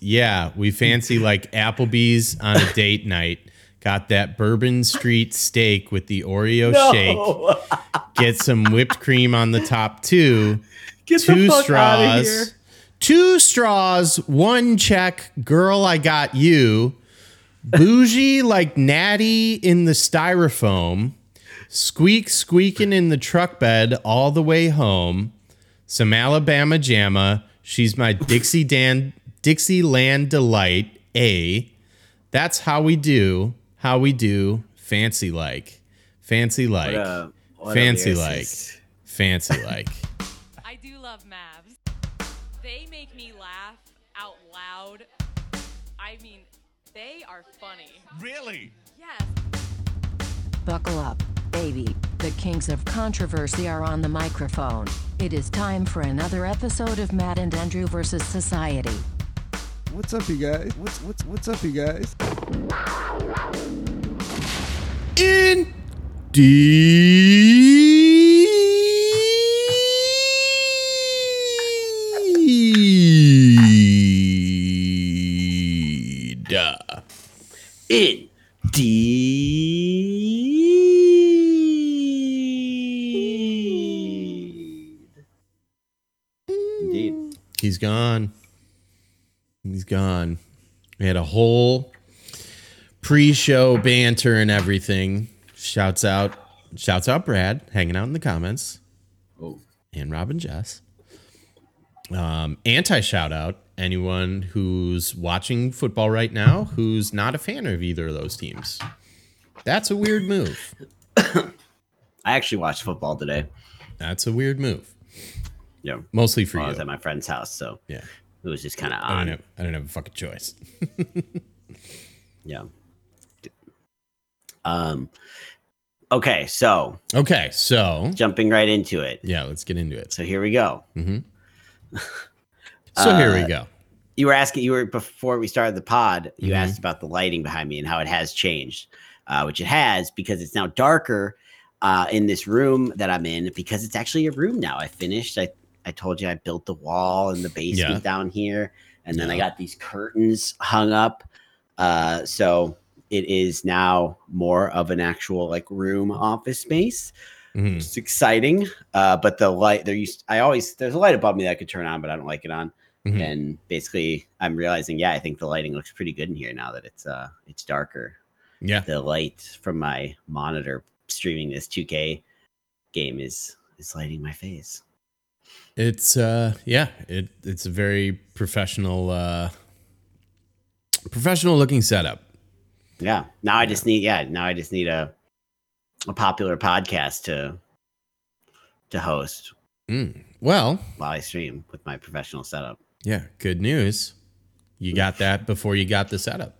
Yeah, we fancy like Applebee's on a date night. Got that Bourbon Street steak with the Oreo shake. Get some whipped cream on the top too. Get two fuck outta here. straws. Two straws, one check. Girl, I got you. Bougie like Natty in the styrofoam. Squeak squeaking in the truck bed all the way home. Some Alabama jamma. She's my Dixie Dan Dixieland delight. A. That's how we do. How we do. Fancy like. Fancy like. What a- what fancy like. Fancy like. I do love Mavs. They make me laugh out loud. I mean, they are funny. Really? Yes. Buckle up, baby. The kings of controversy are on the microphone. It is time for another episode of Matt and Andrew versus Society. What's up, you guys? What's what's what's up, you guys? Indeed. Indeed. Indeed. He's gone. He's gone. We had a whole pre-show banter and everything. Shouts out, shouts out Brad hanging out in the comments. Oh. and Robin Jess. Um, anti shout out anyone who's watching football right now who's not a fan of either of those teams. That's a weird move. I actually watched football today. That's a weird move. Yeah. Mostly for I you. was at my friend's house, so Yeah. It was just kind of I don't I don't have a fucking choice. Yeah. Um. Okay, so Okay, so jumping right into it. yeah, let's get into it. So here we go. So here we Uh, go. You were asking. You were before we started the pod. You Mhm. asked about the lighting behind me and how it has changed, uh, which it has because it's now darker uh, in this room that I'm in because it's actually a room now. I finished. I I told you I built the wall in the basement Yeah. down here, and then I got these curtains hung up. Uh, so it is now more of an actual like room office space. Mhm. It's exciting, uh, but the light there used. I always there's a light above me that I could turn on, but I don't like it on. Mhm. And basically, I'm realizing, yeah, I think the lighting looks pretty good in here now that it's uh it's darker. Yeah. The light from my monitor streaming this 2K game is is lighting my face. It's uh yeah, it it's a very professional uh professional looking setup. Yeah. Now I just need yeah. Now I just need a a popular podcast to to host Mm. Well, while I stream with my professional setup. Yeah, good news. You got that before you got the setup.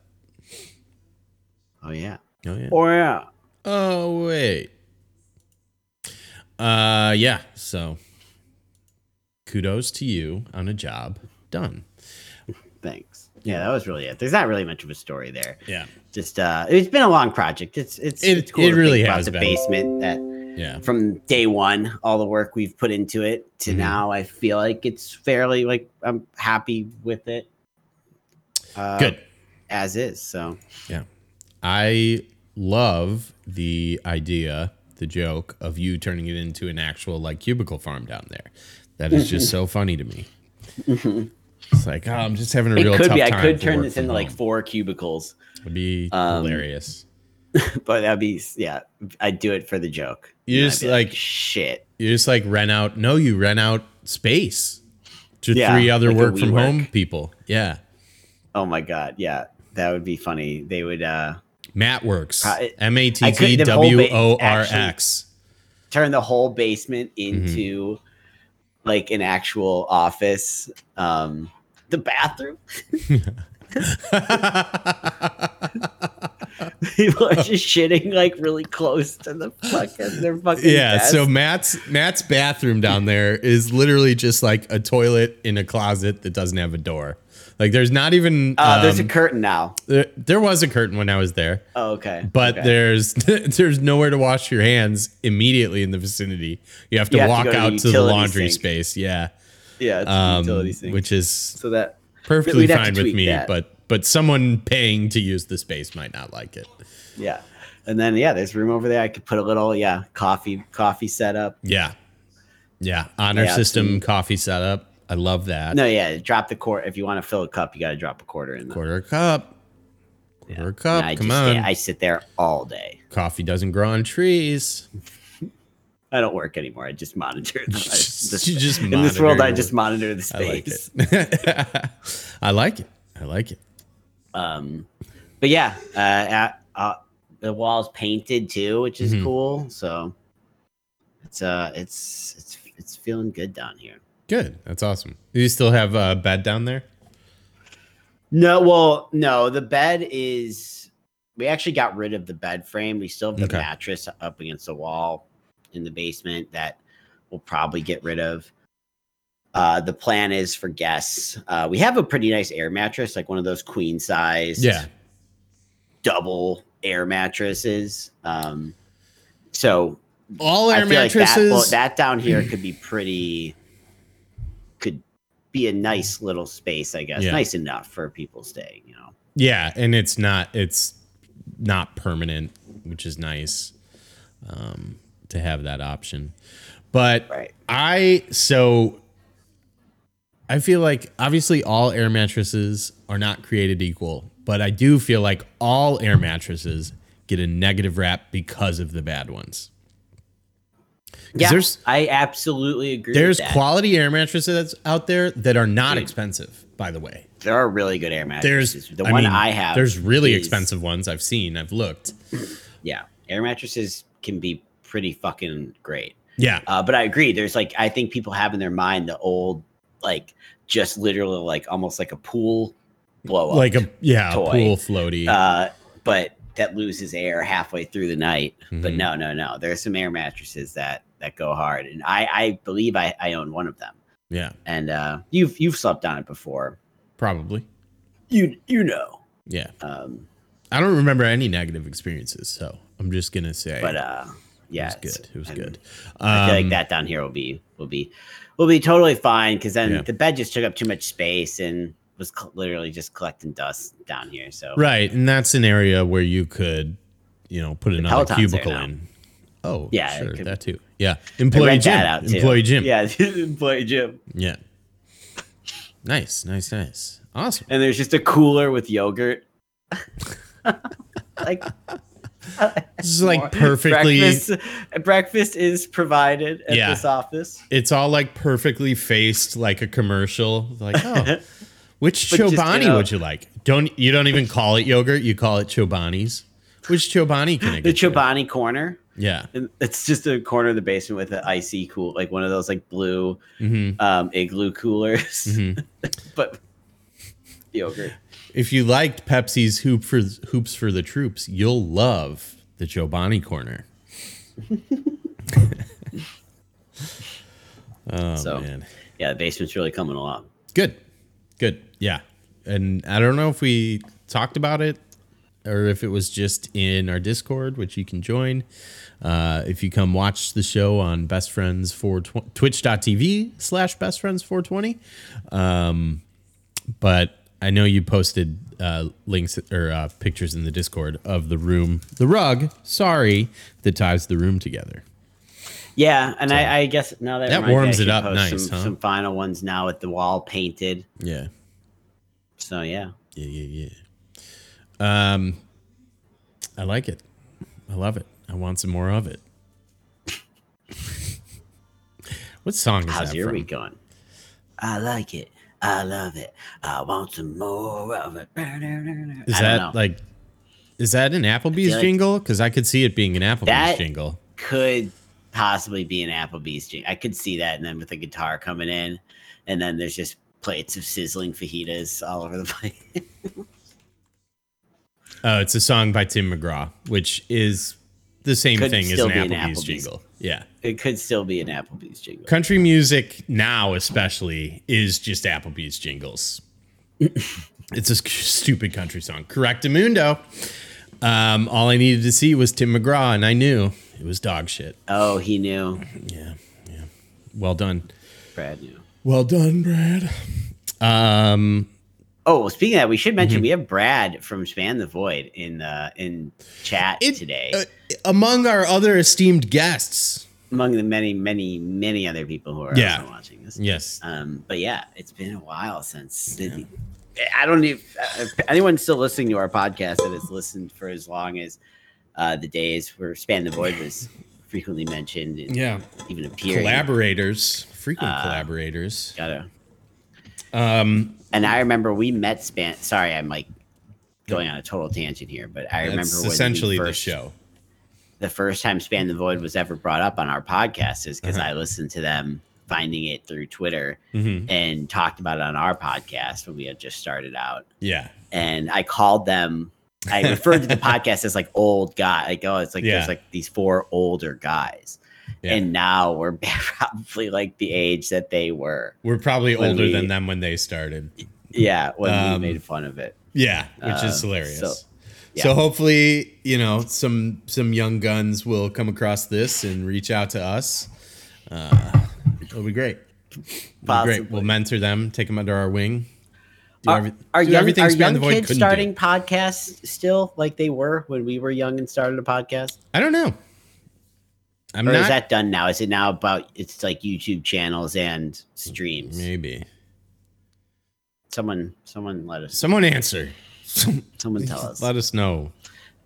Oh yeah. Oh yeah. Oh yeah. Oh wait. Uh yeah, so kudos to you on a job done. Thanks. Yeah, that was really it. There's not really much of a story there. Yeah. Just uh it's been a long project. It's it's It- it's cool it really think about has the been. basement that Yeah. from day one, all the work we've put into it to Mhm. now, I feel like it's fairly like I'm happy with it. Uh, Good. as is. So Yeah. I love the idea, the joke of you turning it into an actual like cubicle farm down there. That is just so funny to me. It's like, oh, I'm just having a it real could tough be. I could turn this into like four cubicles, It'd be um, hilarious. but that'd be yeah. I'd do it for the joke. You just, I'd like- shit. You just like rent out. No, you rent out space to Yeah, three other like work from WeWork. home people. Yeah. Oh my god, yeah, that would be funny. They would uh Matt works. M A T T could- the whole W O R X. turn the whole basement Mm-hmm. Like an actual office. Um, the bathroom. People are just shitting like really close to the fucking their fucking Yeah. desk. So Matt's Matt's bathroom down there is literally just like a toilet in a closet that doesn't have a door. Like there's not even. uh, there's a um, curtain now. there, there was a curtain when I was there, Oh, okay. but okay. there's there's nowhere to wash your hands immediately in the vicinity. You have to You have walk to out to the laundry sink. space. Yeah. yeah, it's Um, utility sink. which is so that perfectly We'd have to fine with me, that. but but someone paying to use the space might not like it. Yeah. And then yeah, there's room over there. I could put a little yeah coffee coffee setup. Yeah. Yeah. Honor Yeah, system coffee setup. I love that. No, yeah, drop the quarter. If you want to fill a cup, you got to drop a quarter in. There. Quarter a cup. Quarter a And cup. I Come just, on. yeah, I sit there all day. Coffee doesn't grow on trees. I don't work anymore. I just monitor. The, the- You just in this world, I just monitor the space. I like it. I like it. I like it. Um, but yeah, uh, at, uh, the wall's painted too, which is Mhm. cool. So it's uh, it's it's it's feeling good down here. Good. That's awesome. Do you still have a bed down there? No, well, no, the bed is. We actually got rid of the bed frame. We still have the Okay. mattress up against the wall in the basement that we'll probably get rid of. Uh, the plan is for guests. Uh, we have a pretty nice air mattress, like one of those queen size, Yeah. double air mattresses. Um, so All I air feel like that, mattresses. well, that down here could be pretty, be a nice little space, I guess. Yeah. Nice enough for people staying, you know. yeah, and it's not it's not permanent, which is nice um, to have that option. But Right. I so I feel like obviously all air mattresses are not created equal, but I do feel like all air mattresses get a negative rap because of the bad ones. 'Cause Yeah, there's I absolutely agree. there's with that. quality air mattresses out there that are not Dude. expensive, by the way. there are really good air mattresses. There's mattresses. the one mean, I have. There's really is- expensive ones I've seen. I've looked. Yeah, air mattresses can be pretty fucking great. Yeah. Uh, but I agree. There's like I think people have in their mind the old like just literally like almost like a pool blow up, like a yeah, a toy. pool floaty. uh, but that loses air halfway through the night. But Mhm. no, no, no. There's some air mattresses that that go hard, and I I believe I I own one of them. yeah, And uh, you've you've slept on it before. probably. You you know. Yeah. Um, I don't remember any negative experiences, so I'm just gonna say but uh, yeah, it was good. It was good. I feel like Um, that down here will be will be will be totally fine because then Yeah. the bed just took up too much space and was cl- literally just collecting dust down here. So Right, and that's an area where you could, you know, put another Peloton's cubicle in. Oh, Yeah, sure, could- that too. Yeah, employee gym. that out too. Employee gym. Yeah, employee gym. yeah. Nice, nice, nice. Awesome. And there's just a cooler with yogurt. like This is like perfectly. breakfast, breakfast is provided at Yeah. this office. It's all like perfectly faced like a commercial. Like, oh, which But just, you Chobani know- would you like? Don't you don't even call it yogurt? You call it Chobani's. Which Chobani can I The get? you? Chobani corner. Yeah. And it's just a corner of the basement with an icy cool, like one of those like blue hmm um, igloo coolers, Mhm. but yogurt. If you liked Pepsi's hoop for hoops for the troops, you'll love the Chobani corner. oh So- man. Yeah, the basement's really coming along. Good. Good. Yeah. And I don't know if we talked about it or if it was just in our Discord, which you can join. Uh, if you come watch the show on Best Friends for twitch.tv slash Best Friends 420. Um, but I know you posted uh, links or uh, pictures in the Discord of the room, the rug, sorry, that ties the room together. Yeah, and I, I guess now that That warms it up nice, Some, huh? some final ones now with the wall painted. Yeah. So yeah, Yeah, yeah, yeah. Um, I like it. I love it. I want some more of it. what song is how's that your from? week going? I like it. I love it. I want some more of it. Is I don't that know. like? Is that an Applebee's like- jingle? Because I could see it being an Applebee's jingle. could possibly be an Applebee's jingle. I could see that, and then with the guitar coming in, and then there's just plates of sizzling fajitas all over the place. Oh, it's a song by Tim McGraw, which is the same Could thing as an be an Applebee's, Applebee's. jingle. Yeah. it could still be an Applebee's jingle. Country music now, especially, is just Applebee's jingles. it's a stupid country song. Correctamundo. Um, all I needed to see was Tim McGraw, and I knew it was dog shit. Oh, he knew. Yeah, yeah. Well done. Brad knew. Well done, Brad. Um, Oh, well, speaking of that, we should mention Mhm. we have Brad from Span the Void in uh, in chat It- today, Uh, among our other esteemed guests. among the many, many, many other people who are Yeah. also watching this. Yes. Um, but yeah, it's been a while since. I don't know If anyone still listening to our podcast that has listened for as long as uh, the days where Span the Void was frequently mentioned and Yeah. even appearing. Collaborators, frequent Uh, collaborators. Gotta. Um, And I remember we met Span. Sorry, I'm like going on a total tangent here, but I remember essentially the first- show. the first time Span the Void was ever brought up on our podcast is because Uh-huh. I listened to them finding it through Twitter Mhm. and talked about it on our podcast when we had just started out. Yeah. And I called them. I referred to the podcast as like old guy. Like oh, it's like Yeah. there's like these four older guys, Yeah. and now we're probably like the age that they were. We're probably older we- than them when they started. Yeah, when Um, we made fun of it. Yeah, which Uh, is hilarious. so- So, hopefully, you know, some some young guns will come across this and reach out to us. Uh, it'll be great. It'll be great. We'll mentor them, take them under our wing. Do Are, every- are do young, everything are Span young the Void kids starting do. podcasts still like they were when we were young and started a podcast? I don't know. I'm or not. is that done now? Is it now about it's like YouTube channels and streams? maybe Someone, someone let us, someone answer. someone tell us. Let us know.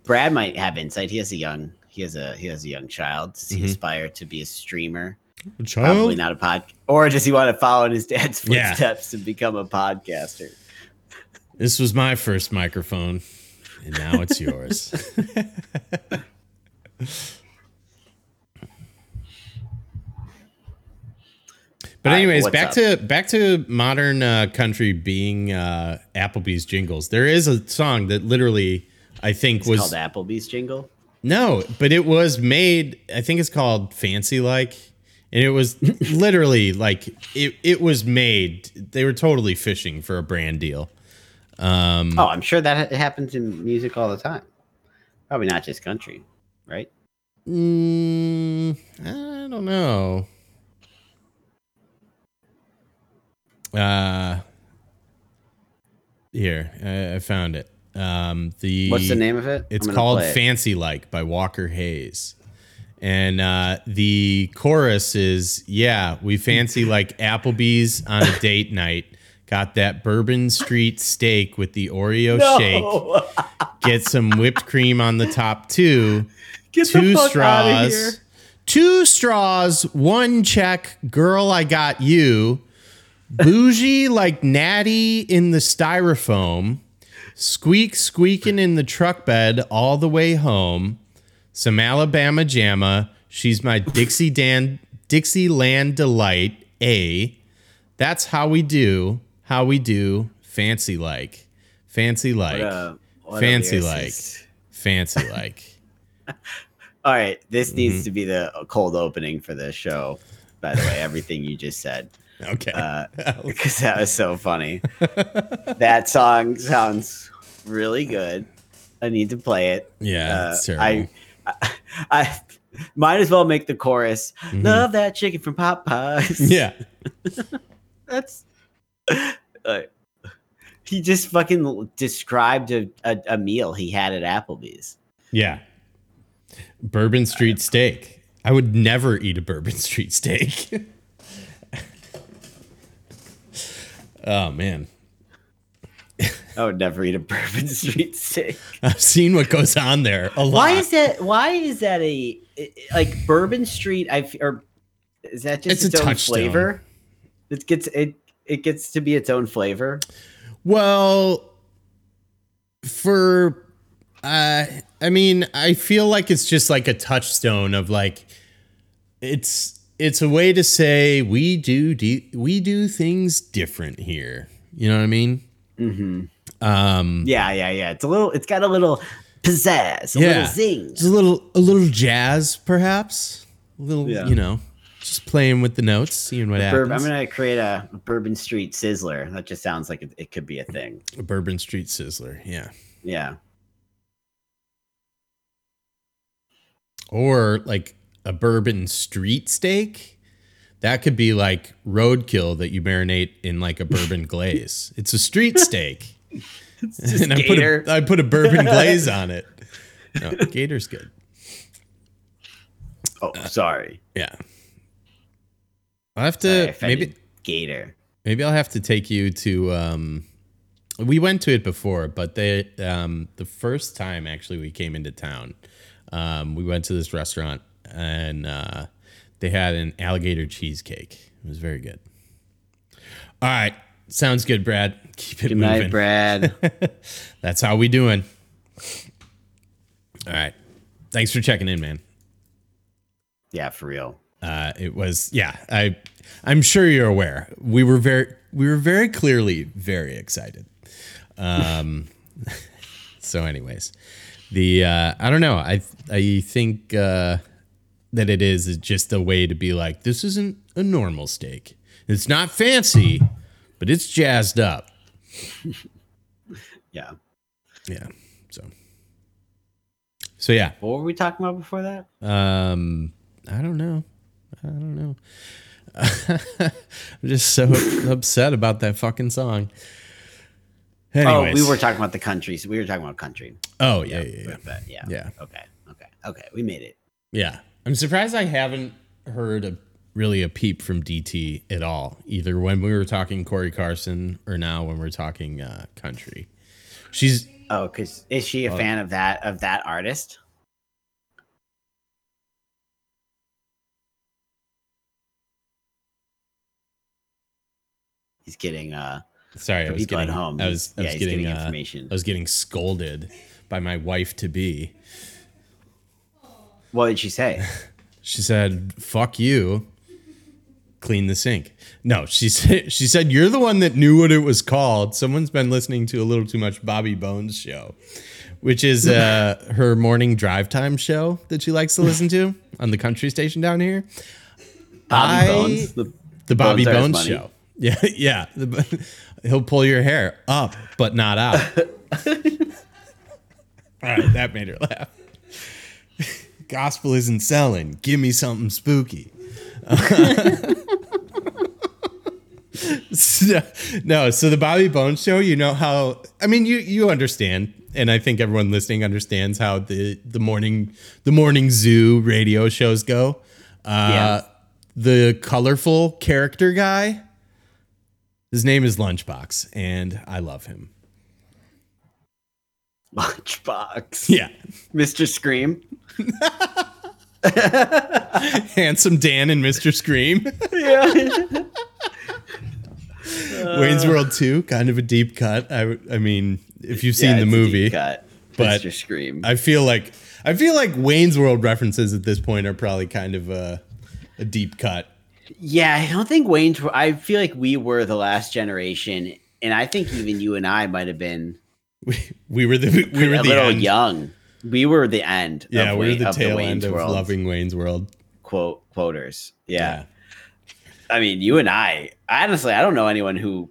Brad might have insight. He has a young, he has a, he has a young child. Does he Mhm. aspire to be a streamer? Probably Child. not a pod. Or does he want to follow in his dad's Yeah. footsteps and become a podcaster? This was my first microphone, and now it's yours. But anyways, what's back up? to back to modern uh, country being uh, Applebee's jingles. There is a song that literally I think It's was called Applebee's jingle. no, but it was made. I think it's called Fancy Like, and it was literally like it. It was made. They were totally fishing for a brand deal. Um, Oh, I'm sure that ha- happens in music all the time. Probably not just country, right? Mm, I don't know. Uh, here I, I found it. Um, the What's the name of it? It's called it. "Fancy Like" by Walker Hayes, and uh, the chorus is, "Yeah, we fancy like Applebee's on a date night. Got that Bourbon Street steak with the Oreo shake. Get some whipped cream on the top too." Get two the fuck outta here. straws. Two straws, one check. Girl, I got you. Bougie like Natty in the styrofoam. Squeak squeaking in the truck bed all the way home. Some Alabama jamma. She's my Dixie Dan Dixieland delight. A. That's how we do. How we do. Fancy like. Fancy like. What a- what Fancy like, Fancy like. All right, this Mm-hmm. needs to be the cold opening for the show. By the way, everything you just said, Okay. uh, because that was so funny. that song sounds really good. I need to play it. yeah, Uh. I, I, I might as well make the chorus. Love that chicken from Popeyes. Mm-hmm. yeah. that's. Uh, he just fucking described a, a, a meal he had at Applebee's. Yeah. Bourbon Street steak. I would never eat a Bourbon Street steak. Oh man. I would never eat a Bourbon Street steak. I've seen what goes on there a lot. Why is that? Why is that a like Bourbon Street? I f- or is that just It's its, a own touchstone. flavor? It gets it. It gets to be its own flavor. Well, for uh I mean, I feel like it's just like a touchstone of like it's it's a way to say we do de- we do things different here. You know what I mean? Mm-hmm. Um Yeah, yeah, yeah. It's a little. It's got a little pizzazz, a Yeah. little zing. Just a little a little jazz perhaps. A little, Yeah. you know, just playing with the notes, seeing what Bourbon, happens. I'm gonna create a Bourbon Street Sizzler. That just sounds like it, it could be a thing. a Bourbon Street Sizzler, yeah. Yeah. Or like a bourbon street steak. that could be like roadkill that you marinate in like a bourbon glaze. It's a street steak. and I put, a, I put a bourbon glaze on it. No, gator's good. Oh, sorry. Yeah. I'll have to offended maybe Gator. maybe I'll have to take you to um we went to it before, but they um the first time actually we came into town, um we went to this restaurant and uh they had an alligator cheesecake. It was very good. All right. Sounds good, Brad. Keep it Good moving. night, Brad. That's how we doing. All right. Thanks for checking in, man. yeah, for real. Uh, it was yeah. I I'm sure you're aware. We were very we were very clearly very excited. Um, so, anyways, the uh, I don't know. I I think uh, that it is is just a way to be like this isn't a normal steak. It's not fancy, but it's jazzed up. Yeah. Yeah. So. So yeah. What were we talking about before that? Um, I don't know. I don't know. I'm just so upset about that fucking song. Anyways. Oh, we were talking about the countries. So we were talking about country. Oh yeah, yeah, yeah. But yeah. Yeah. Okay. Okay. Okay. We made it. Yeah. I'm surprised I haven't heard a really a peep from DT at all, either when we were talking Corey Carson or now when we're talking uh, country. She's Oh, because is she a fan of that of that artist? He's getting uh sorry, I was getting home, I was I yeah, was getting uh, information. I was getting scolded by my wife to be. What did she say? She said, "Fuck you." Clean the sink. No, she said she said you're the one that knew what it was called. Someone's been listening to a little too much Bobby Bones show, which is uh, her morning drive time show that she likes to listen to on the country station down here. Bobby I- Bones. The, The Bobby Bones Bones show. Yeah, yeah. The- he'll pull your hair up, but not out. All right, that made her laugh. Gospel isn't selling. Give me something spooky. So- no, so the Bobby Bones show, you know how I mean you you understand and I think everyone listening understands how the the morning the morning zoo radio shows go. Uh Yeah. the colorful character guy his name is Lunchbox and I love him. Lunchbox. Yeah. Mr. Scream. Handsome Dan and Mr. Scream. Yeah. Wayne's World 2, kind of a deep cut. I I mean, if you've seen Yeah, the it's a deep movie, cut. but Mr. Scream. I feel like I feel like Wayne's World references at this point are probably kind of a, a deep cut. Yeah, I don't think Wayne's. I feel like we were the last generation, and I think even you and I might have been We, we were the we were a the little end. young. We were the end. Yeah, of we were the of tail Wayne's end of World loving Wayne's World. quote quoters. Yeah. I mean, you and I. Honestly, I don't know anyone who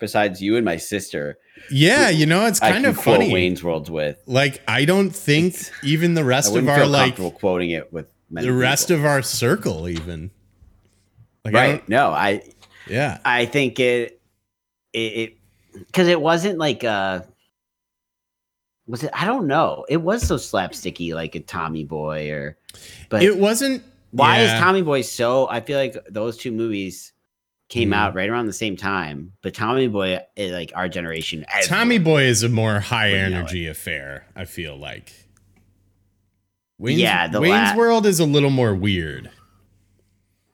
besides you and my sister. Yeah, you know, it's I kind of funny. Wayne's Worlds with. Like I don't think even the rest of our like quoting it with many the rest people. of our circle even. Like I right. don't- No, I yeah. I think it it because it, wasn't like uh was it I don't know. It was so slapsticky like a Tommy Boy or but It wasn't why yeah. is Tommy Boy so I feel like those two movies came Mhm. out right around the same time, but Tommy Boy is like our generation. Tommy Boy is a more high energy affair, I feel like. Wayne's, Yeah, the Wayne's la- World is a little more weird.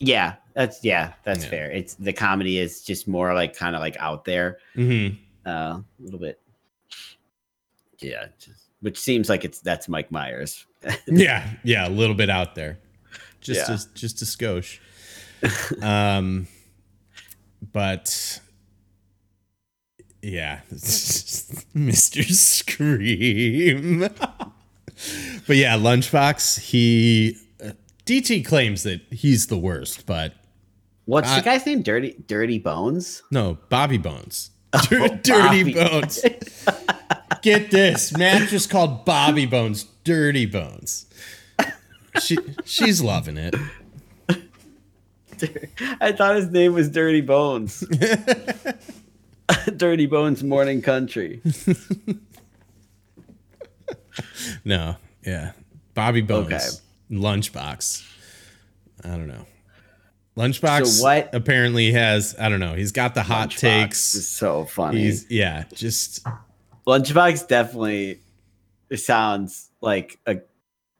Yeah, that's yeah, that's Yeah. fair. It's the comedy is just more like kind of like out there, Mm-hmm. uh, a little bit. Yeah, just, which seems like it's that's Mike Myers. Yeah, yeah, a little bit out there. Just Yeah. a, just a skosh. um but yeah, Mr. Scream. but yeah, Lunchbox, he uh, DT claims that he's the worst, but What's the guy's name? Dirty Dirty Bones. no, Bobby Bones. Dir- Dirty Bobby. Bones. Get this. Matt just called Bobby Bones Dirty Bones. She she's loving it. I thought his name was Dirty Bones. Dirty Bones Morning Country. No, yeah, Bobby Bones, Okay. Lunchbox. I don't know. Lunchbox So what- apparently has I don't know. He's got the hot Lunchbox takes. is so funny. He's yeah, just Lunchbox definitely sounds like a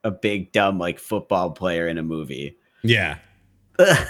a big dumb like football player in a movie. yeah.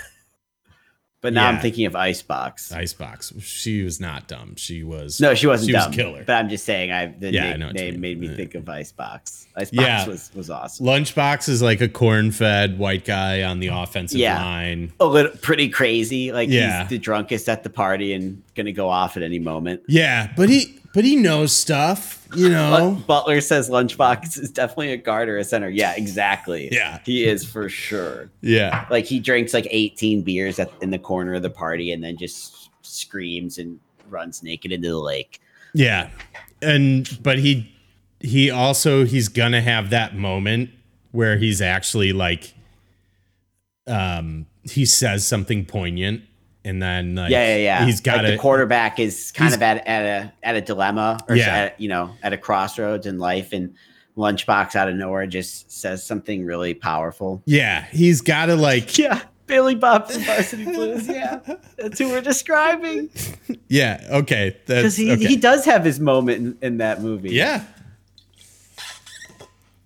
But now I'm thinking of Icebox. Icebox. She was not dumb. She was No, she wasn't She dumb. was killer. But I'm just saying, I the Yeah, I what you name made me uh, think of Icebox. Icebox Yeah. was was awesome. Lunchbox is like a corn-fed white guy on the offensive Yeah. line. A little pretty crazy. Like Yeah. he's the drunkest at the party and gonna go off at any moment. Yeah, but he but he knows stuff, you know. Butler says Lunchbox is definitely a guard or a center. Yeah, exactly. Yeah. he is for sure. yeah. Like he drinks like 18 beers at, in the corner of the party and then just screams and runs naked into the lake. Yeah. And but he he also he's gonna have that moment where he's actually like um he says something poignant and then like yeah, yeah, yeah. he's got like to the quarterback is kind of at, at a at a dilemma or Yeah. at, you know at a crossroads in life and lunchbox out of nowhere just says something really powerful. Yeah, he's got to like Yeah, Billy Bob's and Varsity Blues. Yeah, that's who we're describing yeah, okay. Because he okay. he does have his moment in, in that movie. yeah.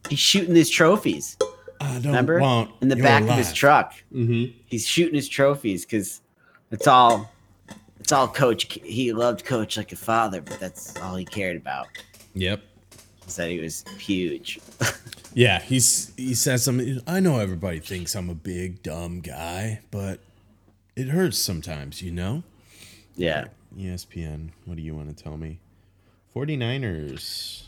he's shooting his trophies. I don't Remember in the your back of his truck. Mhm. He's shooting his trophies because it's all it's all coach. He loved coach like a father, but that's all he cared about. Yep. Said he was huge. Yeah, he's he says something. I know everybody thinks I'm a big dumb guy, but it hurts sometimes, you know. Yeah. ESPN, what do you want to tell me? 49ers.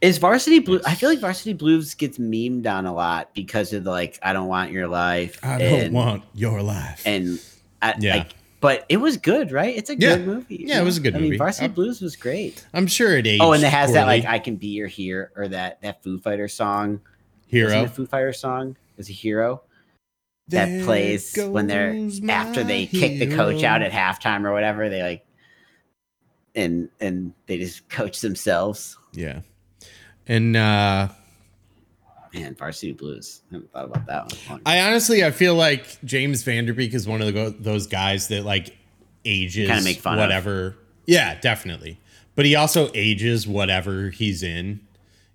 Is Varsity Blue? I feel like Varsity Blues gets memed on a lot because of the like, I don't want your life. I don't and, want your life. And I, Yeah. like, but it was good, right? It's a Yeah. good movie. Yeah, it was a good I movie. mean, Varsity I- Blues was great. I'm sure it aged. Oh, and it has that like. I can be your here or that that Foo Fighter song. hero. Foo Fighter song is a hero that There plays when they're after they my kick the coach out at halftime or whatever. They like and and they just coach themselves. Yeah. And uh Man, Varsity Blues. I haven't thought about that one. in a long I honestly I feel like James Van Der Beek is one of the those guys that like ages Kinda make fun of. whatever. Yeah, definitely. But he also ages whatever he's in.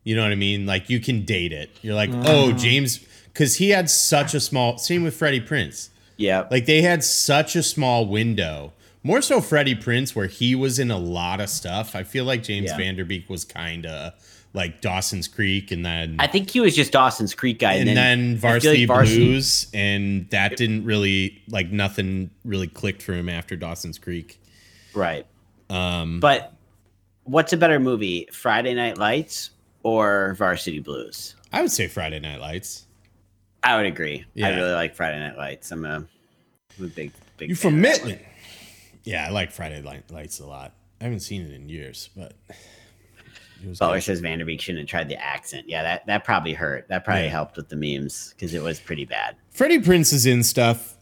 You know what I mean? Like you can date it. You're like, "Oh, Mm. James cuz he had such a small same with Freddie Prinze. Yeah. Like they had such a small window. More so Freddie Prinze where he was in a lot of stuff. I feel like James Yeah. Van Der Beek was kind of like Dawson's Creek and then I think he was just Dawson's Creek guy, and then, I feel varsity, like blues and that didn't really like nothing really clicked for him after dawson's creek right? um But what's a better movie, Friday Night Lights or Varsity Blues? i would say friday night lights I would agree. I really like Friday Night Lights. I'm a, I'm a big, big. you from Midland? yeah i like friday Night lights a lot i haven't seen it in years but Butler good. says Van Der Beek shouldn't have tried the accent. Yeah, that, that probably hurt. That probably Yeah. helped with the memes because it was pretty bad. freddie prinze is in stuff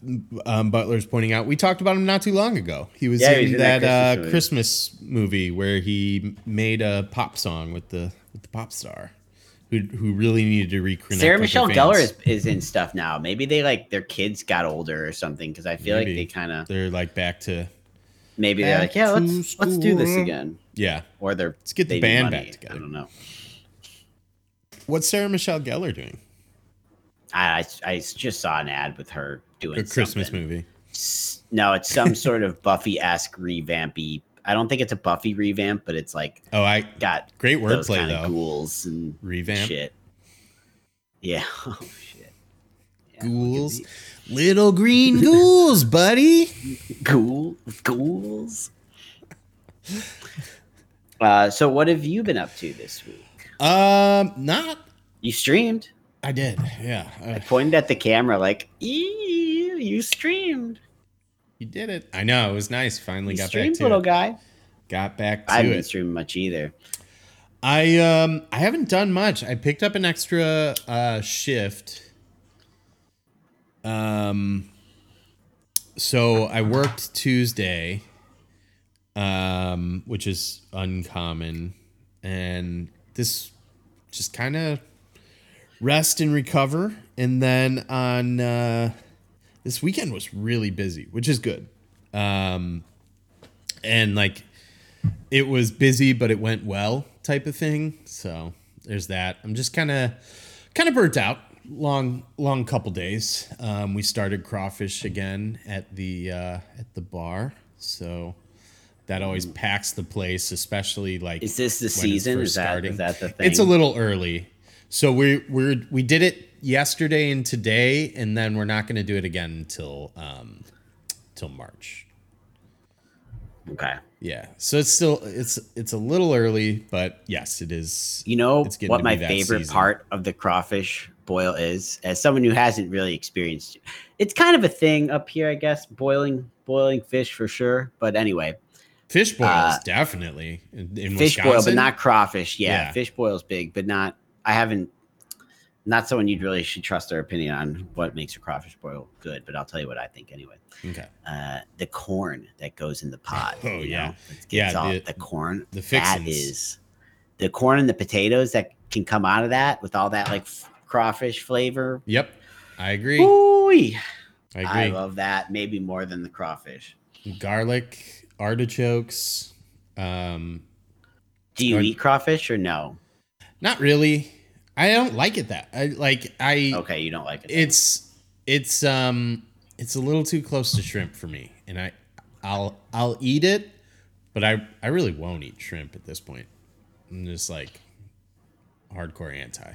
um, butler's pointing out we talked about him not too long ago he was Yeah, in he was in that, that uh, Christmas christmas movie where he made a pop song with the with the pop star who, who really needed to reconnect Sarah Michelle Gellar is, is in stuff now. Maybe they like their kids got older or something because I feel Maybe. like they kind of they're like back to maybe they're like yeah let's let's do this again yeah or they're Let's get the band money. back together. I don't know. What's Sarah Michelle Gellar doing? I, I just saw an ad with her doing A Christmas something. movie. No, it's some sort of Buffy esque revampy. I don't think it's a Buffy revamp, but it's like Oh, I got great wordplay though. ghouls and Revamp shit. Yeah. Oh shit. Yeah, ghouls, little green ghouls, buddy. Ghoul ghouls. Uh, so what have you been up to this week? Um, not. You streamed. I did. Yeah, I Pointed at the camera like, "Ew, you streamed. you did it. I know it was nice. Finally You got back to little it. guy." Got back to I it. streaming much either. I um I haven't done much. I picked up an extra uh shift. Um so I worked Tuesday, um, which is uncommon, and this just kind of rest and recover. And then on uh, this weekend was really busy, which is good. Um, and like it was busy, but it went well, type of thing. So there's that. I'm just kind of kind of burnt out. Long long couple days. Um, we started crawfish again at the uh, at the bar, so that always packs the place, especially like. Is this the season? Is that, is that the thing? It's a little early, so we we we did it yesterday and today, and then we're not going to do it again until um, till March. okay. Yeah, so it's still it's it's a little early, but yes, it is. You know what my favorite season. part of the crawfish boil is? As someone who hasn't really experienced, it's kind of a thing up here, I guess. Boiling boiling fish for sure. But anyway, Fish boils Uh, definitely in, in fish boil, but not crawfish. Yeah, Yeah. fish boil's big, but not. I haven't. Not someone you'd really should trust their opinion on what makes a crawfish boil good, but I'll tell you what I think anyway. Okay. Uh, the corn that goes in the pot. Oh, yeah. know? It Yeah, gets all- the- the, corn. the that fixins. is the corn and the potatoes that can come out of that with all that like f- crawfish flavor. Yep, I agree. Ooh, I I agree. love that. Maybe more than the crawfish. Garlic, artichokes. Um, Do you Good. eat crawfish or no? not really. I don't like it that. I like. I. Okay, you don't like it. It's it's um it's a little too close to shrimp for me, and I I'll I'll eat it, but I I really won't eat shrimp at this point. I'm just like hardcore anti.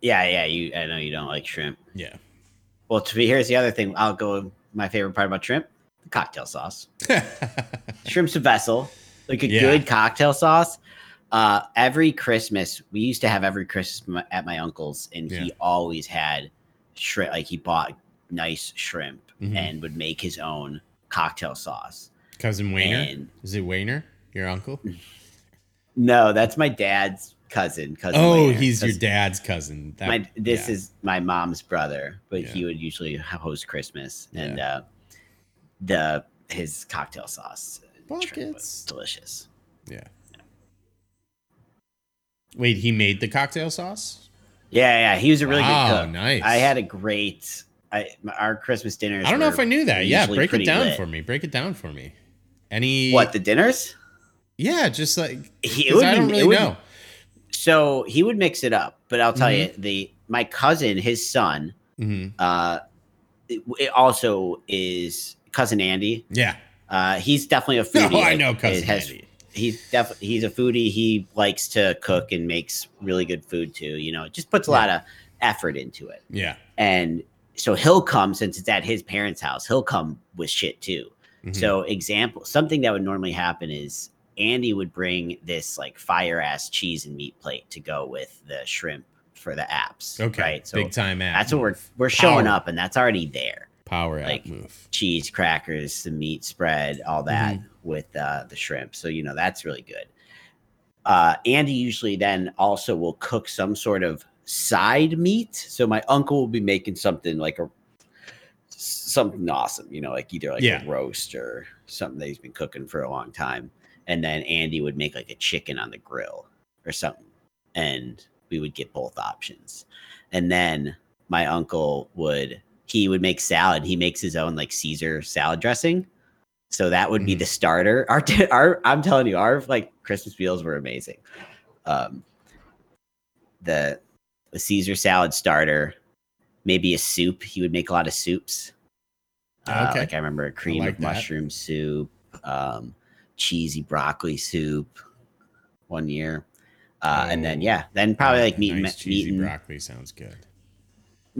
yeah, yeah. You, I know you don't like shrimp. Yeah. Well, to be here's the other thing. I'll go. My favorite part about shrimp: cocktail sauce. Shrimp's a vessel, like a Yeah. good cocktail sauce. Uh, every Christmas, we used to have every Christmas at my uncle's, and Yeah. he always had shrimp. Like he bought nice shrimp Mhm. and would make his own cocktail sauce. Cousin Wayner. And Is it Wayner? Your uncle? no, that's my dad's cousin. Cousin. Oh, Wayner, he's your dad's cousin. That- My this yeah. is my mom's brother, but he would usually host Christmas, and Yeah. uh, the his cocktail sauce and Buckets. delicious. Yeah. Wait, he made the cocktail sauce? Yeah, yeah, he was a really Wow, good cook. nice. I had a great. I my- our Christmas dinners. I don't know if I knew that. Yeah, break it down lit. for me. Break it down for me. Any What the dinners? Yeah, just like He, 'cause I don't it really would- know. So he would mix it up, but I'll tell Mm-hmm. you, the my cousin, his son, hmm uh, it, it also is cousin Andy. Yeah. Uh, he's definitely a No, foodie. I like, know cousin has- Andy. He's definitely he's a foodie. He likes to cook and makes really good food too. You know, it just puts a lot of effort into it. Yeah. And so he'll come since it's at his parents' house. He'll come with shit too. Mhm. So example, something that would normally happen is Andy would bring this like fire ass cheese and meat plate to go with the shrimp for the apps. okay. right. So Big time app. that's what we're we're showing Power. up, and that's already there. Power like- app move. Cheese, crackers, the meat spread, all that Mm-hmm. with uh, the shrimp. So you know that's really good. Uh, Andy usually then also will cook some sort of side meat. So my uncle will be making something like a something awesome, you know, like either like Yeah. a roast or something that he's been cooking for a long time. And then Andy would make like a chicken on the grill or something. And we would get both options. And then my uncle would he would make salad. He makes his own like Caesar salad dressing. So that would be Mhm. the starter. Our, our I'm telling you, our like Christmas meals were amazing. Um, the the Caesar salad starter, maybe a soup. He would make a lot of soups. Uh, Okay. Like I remember a cream like of that. mushroom soup, um, cheesy broccoli soup one year. Uh, and then Oh. yeah, then probably like meat, nice ma- cheesy meat, and, broccoli sounds good.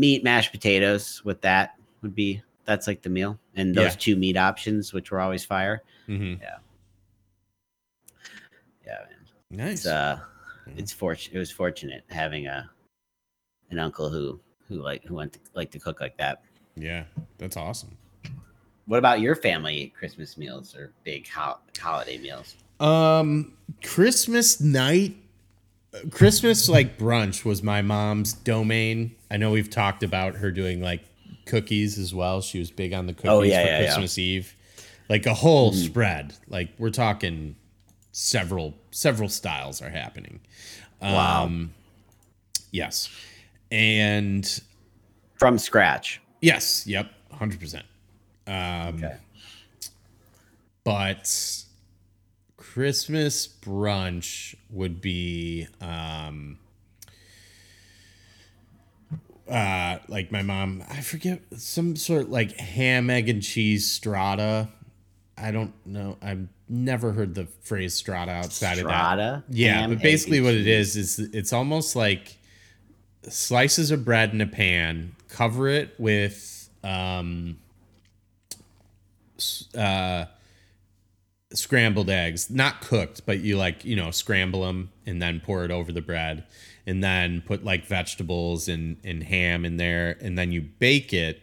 Meat mashed potatoes with that would be that's like the meal and those Yeah. two meat options which were always fire hmm yeah man. Nice. it's uh Mhm. it's fortunate it was fortunate having a an uncle who who like who went to like to cook like that yeah, that's awesome. what about your family christmas meals or big ho- holiday meals Um, Christmas night, Christmas like brunch was my mom's domain. I know we've talked about her doing like cookies as well. She was big on the cookies Oh, yeah, for yeah, yeah. Christmas Eve. Like a whole Mm-hmm. spread. Like we're talking several several styles are happening. Wow. Um, yes. And From scratch. yes, yep, 100%. Um, Okay. but Christmas brunch would be um uh like my mom I forget some sort of like ham egg and cheese strata. I don't know. I've never heard the phrase strata outside of that. Strata? Yeah, Ham, but basically what it is is it's almost like slices of bread in a pan, cover it with um uh scrambled eggs, not cooked, but you like, you know, scramble them and then pour it over the bread and then put like vegetables and and ham in there and then you bake it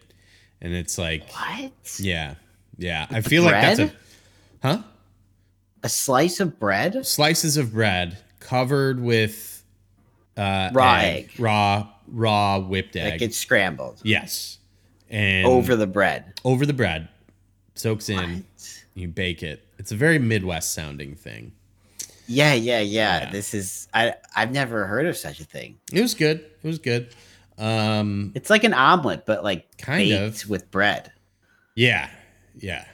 and it's like What? yeah. Yeah. I feel like that's a? Huh? A slice of bread? Slices of bread covered with uh Raw egg. Raw raw whipped egg. Like it's scrambled yes. And over the bread. over the bread. Soaks in. What? You bake it. It's a very Midwest sounding thing. Yeah, yeah, yeah, Yeah. This is I I've never heard of such a thing. It was good. It was good. Um It's like an omelet, but like Kind of. with bread. yeah. Yeah.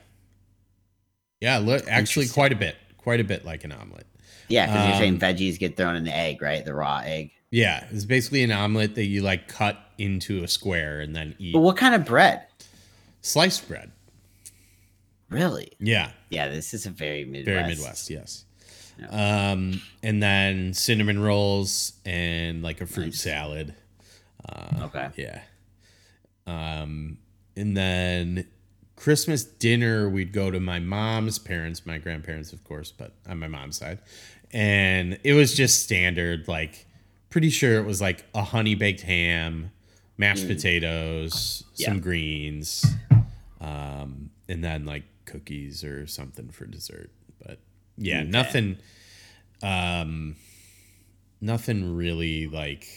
Yeah, look actually quite a bit. Quite a bit like an omelet. Yeah, because you're saying Um, veggies get thrown in the egg, right? The raw egg. Yeah, it's basically an omelet that you like cut into a square and then eat. But what kind of bread? Sliced bread. Really? Yeah, Yeah, this is a very Midwest. very Midwest, yes. Um and then cinnamon rolls and like a fruit Nice. salad. Okay. Yeah. Um, and then Christmas dinner, we'd go to my mom's parents, my grandparents, of course, but on my mom's side. And it was just standard, like, pretty sure it was like a honey baked ham, mashed potatoes, Yeah. some greens, um, and then like cookies or something for dessert. Yeah, Okay. nothing, um, nothing really like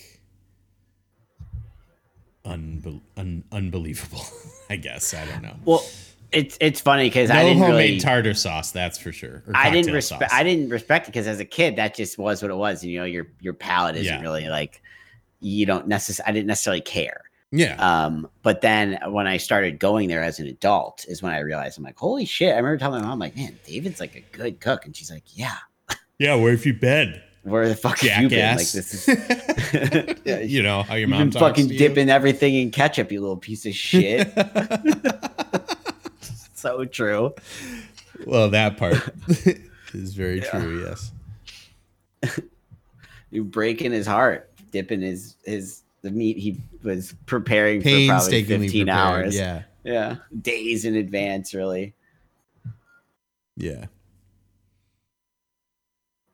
unbel- un- unbelievable. I guess I don't know. Well, it's it's funny because I no didn't homemade really. tartar sauce, that's for sure. I didn't respect. I didn't respect it because as a kid, that just was what it was. You know, your your palate isn't Yeah. really like you don't necessarily. I didn't necessarily care. Yeah, Um, but then when I started going there as an adult, is when I realized I'm like, holy shit! I remember telling my mom, like, man, David's like a good cook, and she's like, yeah. yeah. Where have you been, Where the fuck have you been? Like this is. Yeah, you know how your mom fucking to you? dipping everything in ketchup, you little piece of shit. so true. Well, that part is very true. Yes. You breaking his heart, dipping his his the meat he was preparing for probably Painstakingly 15 prepared. hours. Yeah. Yeah. Days in advance, really. Yeah.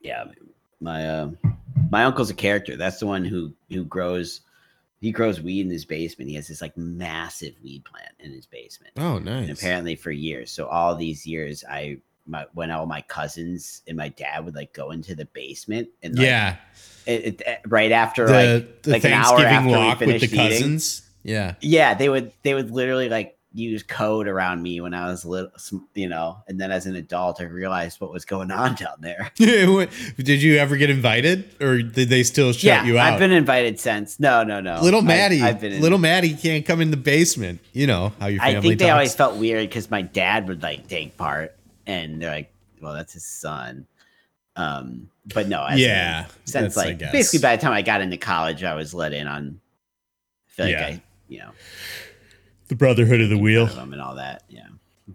Yeah. My uh my uncle's a character. That's the one who who grows he grows weed in his basement. He has this like massive weed plant in his basement. Oh, and nice. apparently for years. So all these years, I my when all my cousins and my dad would like go into the basement and like, yeah. it, it- eh, right after The, like the like an hour after we walk with the finished eating. cousins. Yeah. yeah, they would they would literally like use code around me when I was little, you know, and then as an adult, I realized what was going on down there. did you ever get invited, or did they still shut yeah, you out? I've been invited since. No, no, no. little Maddie, I've, been little Maddie can't come in the basement. You know how your family I think they always felt weird because my dad would like take part, and they're like, "Well, that's his son." Um, but no, yeah, since like basically by the time I got into college, I was let in on. I feel like Yeah. I, you know, the Brotherhood of the Wheel. of and all that. Yeah,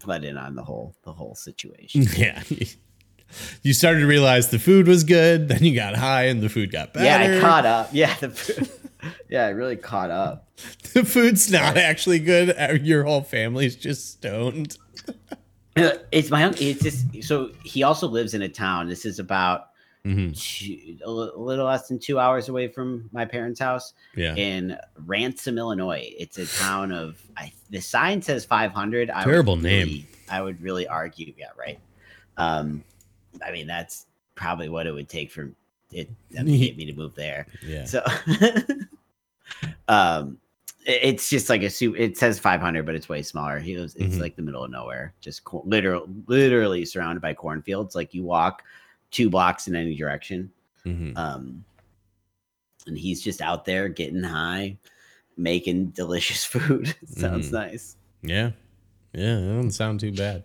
let in on the whole the whole situation. Yeah. You started to realize the food was good, then you got high and the food got better. yeah, I caught up. Yeah, the food- yeah, I really caught up. The food's not actually good. Uh, Your whole family's just stoned. It's my uncle. It's just so he also lives in a town. This is about Mhm. two, a little less than two hours away from my parents' house. Yeah. in Ransom, Illinois. It's a town of I, the sign says 500. Terrible would name. really- I would really argue, yeah, right. Um, I mean that's probably what it would take for it to get me to move there. Yeah. So, um, It's just like a suit. It says 500, but it's way smaller. He goes, it's Mhm. like the middle of nowhere, just co- literal, literally surrounded by cornfields. Like you walk two blocks in any direction. Mhm. Um, and he's just out there getting high, making delicious food. Sounds Mhm. nice. Yeah. Yeah, that doesn't sound too bad.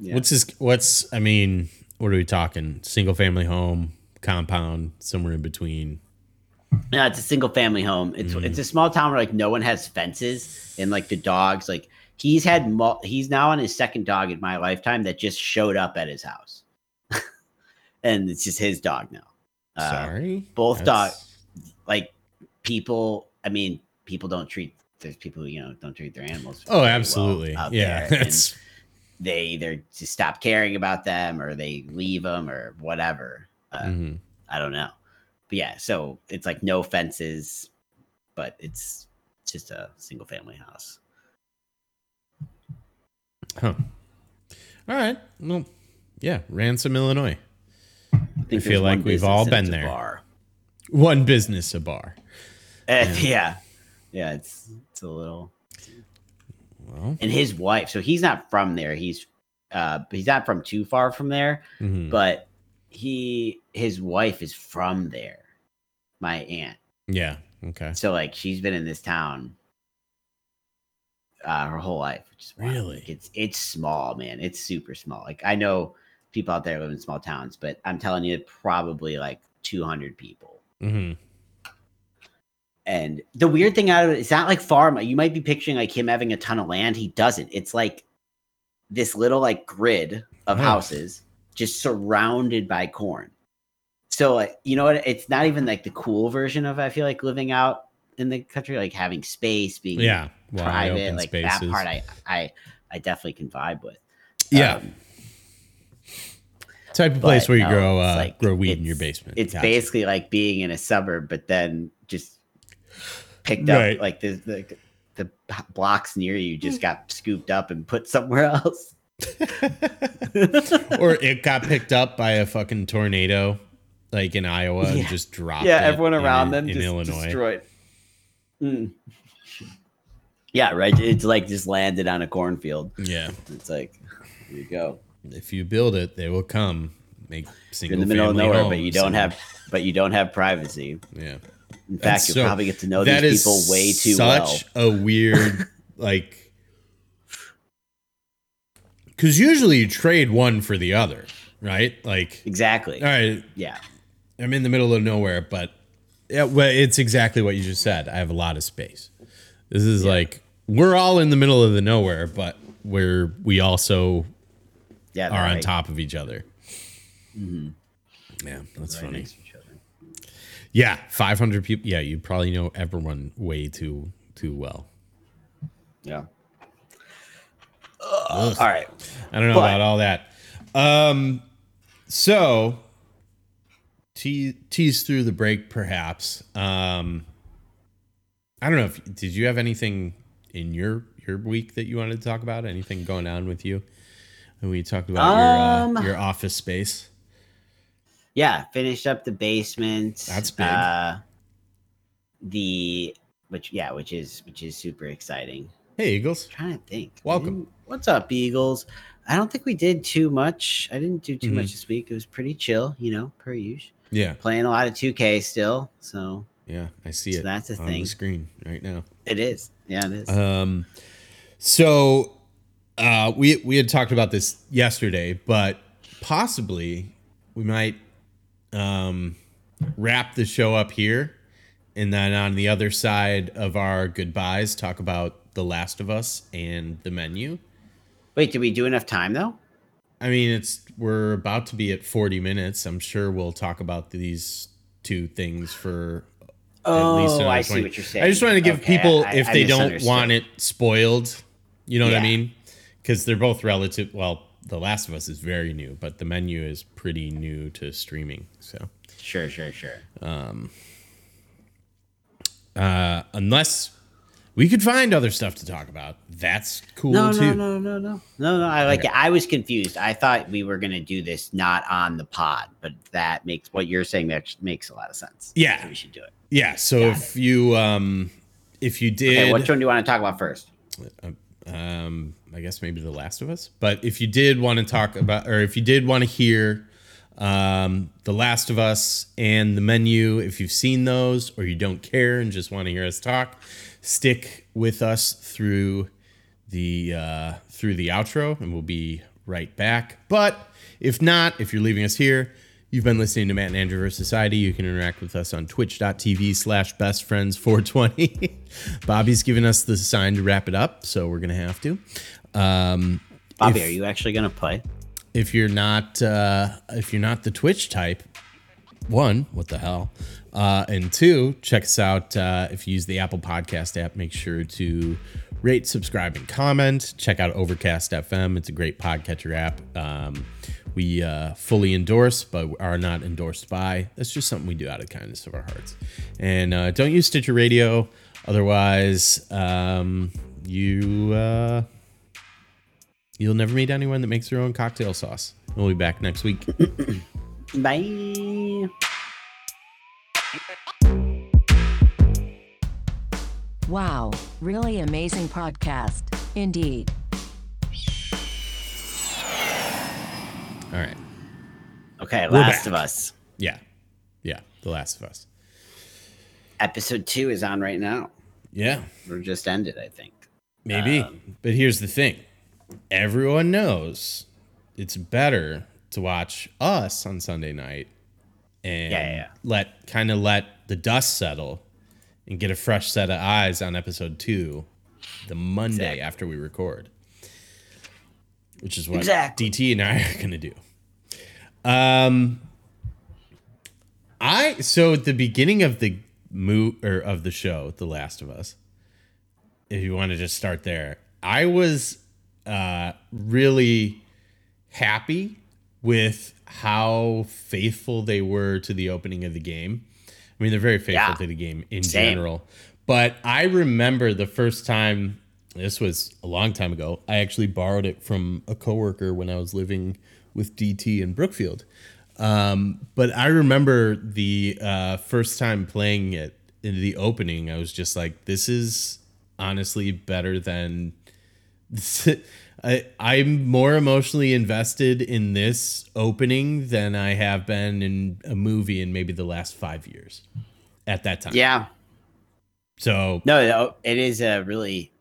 Yeah. What's his what's I mean, what are we talking? Single family home, compound, somewhere in between. Yeah, it's a single family home. It's Mhm. it's a small town where like no one has fences and like the dogs like he's had mul- he's now on his second dog in my lifetime that just showed up at his house. and it's just his dog now. Uh, Sorry. both dogs like people I mean people don't treat there's people who you know don't treat their animals. Oh, well absolutely. out yeah. That's they either just stop caring about them or they leave them or whatever. Uh, mhm. I don't know. But yeah, so it's like no fences, but it's just a single family house. Huh. All right. Well, yeah, Ransom, Illinois. I, I feel like we've all been there. Bar. One business, a bar. Uh, yeah. Yeah, it's it's a little Well, and his wife, so he's not from there. He's uh he's not from too far from there, mhm. but he his wife is from there. My aunt. yeah. Okay. So like she's been in this town uh her whole life. Really? Like, it's it's small, man. It's super small. Like I know people out there live in small towns, but I'm telling you, probably like 200 people. Mm-hmm. And the weird thing out of it, it's not like farm. You might be picturing like him having a ton of land. He doesn't. It's like this little like grid of Oh. houses just surrounded by corn. So you know what? It's not even like the cool version of I feel like living out in the country, like having space, being Yeah. Private. open Like spaces. that part, I I I definitely can vibe with. Yeah. Um, Type of place where you no, grow uh, like- grow weed in your basement. It's Gotcha. basically like being in a suburb, but then just picked Right. up like the, the the blocks near you just got scooped up and put somewhere else. or it got picked up by a fucking tornado, like in Iowa, and just dropped. yeah, it everyone in- around them in just Illinois. destroyed. Mm. Yeah, right. It's like just landed on a cornfield. Yeah, It's like, here you go. if you build it, they will come. Make You're single in the middle of family nowhere, but you don't and- have, but you don't have privacy. Yeah, In That's fact, you'll so- probably get to know that these people way too well. such a weird like. Because usually you trade one for the other, right? Like, Exactly. all right, Yeah. I'm in the middle of nowhere, but yeah, well, it's exactly what you just said. I have a lot of space. This is like we're all in the middle of the nowhere, but we're we also Yeah. are on top of each other. Mm-hmm. Yeah, that's Right funny. next to each other. Yeah, 500 people. Yeah, you probably know everyone way too too well. Yeah. All right. I don't know But- about all that. Um, so te- tease through the break, perhaps. Um, I don't know if did you have anything in your your week that you wanted to talk about? Anything going on with you? And we talked about your uh, Um, your office space. Yeah, finished up the basement. That's big. Uh, the which yeah, which is which is super exciting. Hey, Eagles. trying to think. Welcome. What's up, Eagles? I don't think we did too much. I didn't do too Mhm. much this week. It was pretty chill, you know, per usual. Yeah, Playing a lot of 2K still, so yeah, I see So it. that's a on thing. the screen right now. it is. Yeah, it is. Um, so uh, we we had talked about this yesterday, but possibly we might um, wrap the show up here, and then on the other side of our goodbyes, talk about The Last of Us and the menu. Wait, did we do enough time though? I mean, it's we're about to be at forty minutes. I'm sure we'll talk about these two things for Oh, at least another I see what you're saying. I just want to give Okay, people, I- if I they don't want it spoiled, you know what I mean? Because they're both relative. Well, The Last of Us is very new, but the menu is pretty new to streaming. So, Sure, sure, sure. Um uh, unless we could find other stuff to talk about, that's cool No, too. no, no, no, no, no, no. I like it. I was confused. I thought we were gonna do this not on the pod, but that makes what you're saying that makes a lot of sense. Yeah. So we should do it. Yeah. So Got if you um if you did, Okay, which one do you want to talk about first? um, I guess maybe The Last of Us. But if you did want to talk about, or if you did want to hear um, The Last of Us and the menu, if you've seen those or you don't care and just want to hear us talk, stick with us through the uh, through the outro, and we'll be right back. But if not, if you're leaving us here. You've been listening to Matt and Andrew. Society. You can interact with us on twitch.tv slash bestfriends420. Bobby's giving us the sign to wrap it up, so we're going to have to. Um, Bobby, if- are you actually going to play? if you're not uh, if you're not the Twitch type, one, what the hell? Uh, and two, check us out. Uh, if you use the Apple Podcast app, make sure to rate, subscribe, and comment. Check out Overcast FM. It's a great podcatcher app. Um, we uh, fully endorse, but are not endorsed by. That's just something we do out of kindness of our hearts. And uh, don't use Stitcher Radio. Otherwise, um, you uh, you'll never meet anyone that makes their own cocktail sauce. We'll be back next week. Bye. Wow, really amazing podcast. Indeed. All right. Okay, We're Last back. of Us. Yeah. Yeah. The Last of Us. Episode two is on right now. Yeah. Or just ended, I think. Maybe. Um, but here's the thing everyone knows it's better to watch us on Sunday night and Yeah, yeah, let kind of let the dust settle and get a fresh set of eyes on episode two the Monday Exactly. after we record. Which is what Exactly. DT and I are gonna do. Um I so at the beginning of the mo or of the show, The Last of Us, if you want to just start there, I was uh, really happy with how faithful they were to the opening of the game. I mean, they're very faithful Yeah. to the game in Same. general. But I remember the first time, this was a long time ago, I actually borrowed it from a coworker when I was living with DT in Brookfield. Um, but I remember the uh, first time playing it in the opening, I was just like, this is honestly better than. I, I'm more emotionally invested in this opening than I have been in a movie in maybe the last five years at that time. Yeah. So, No, no, it is a really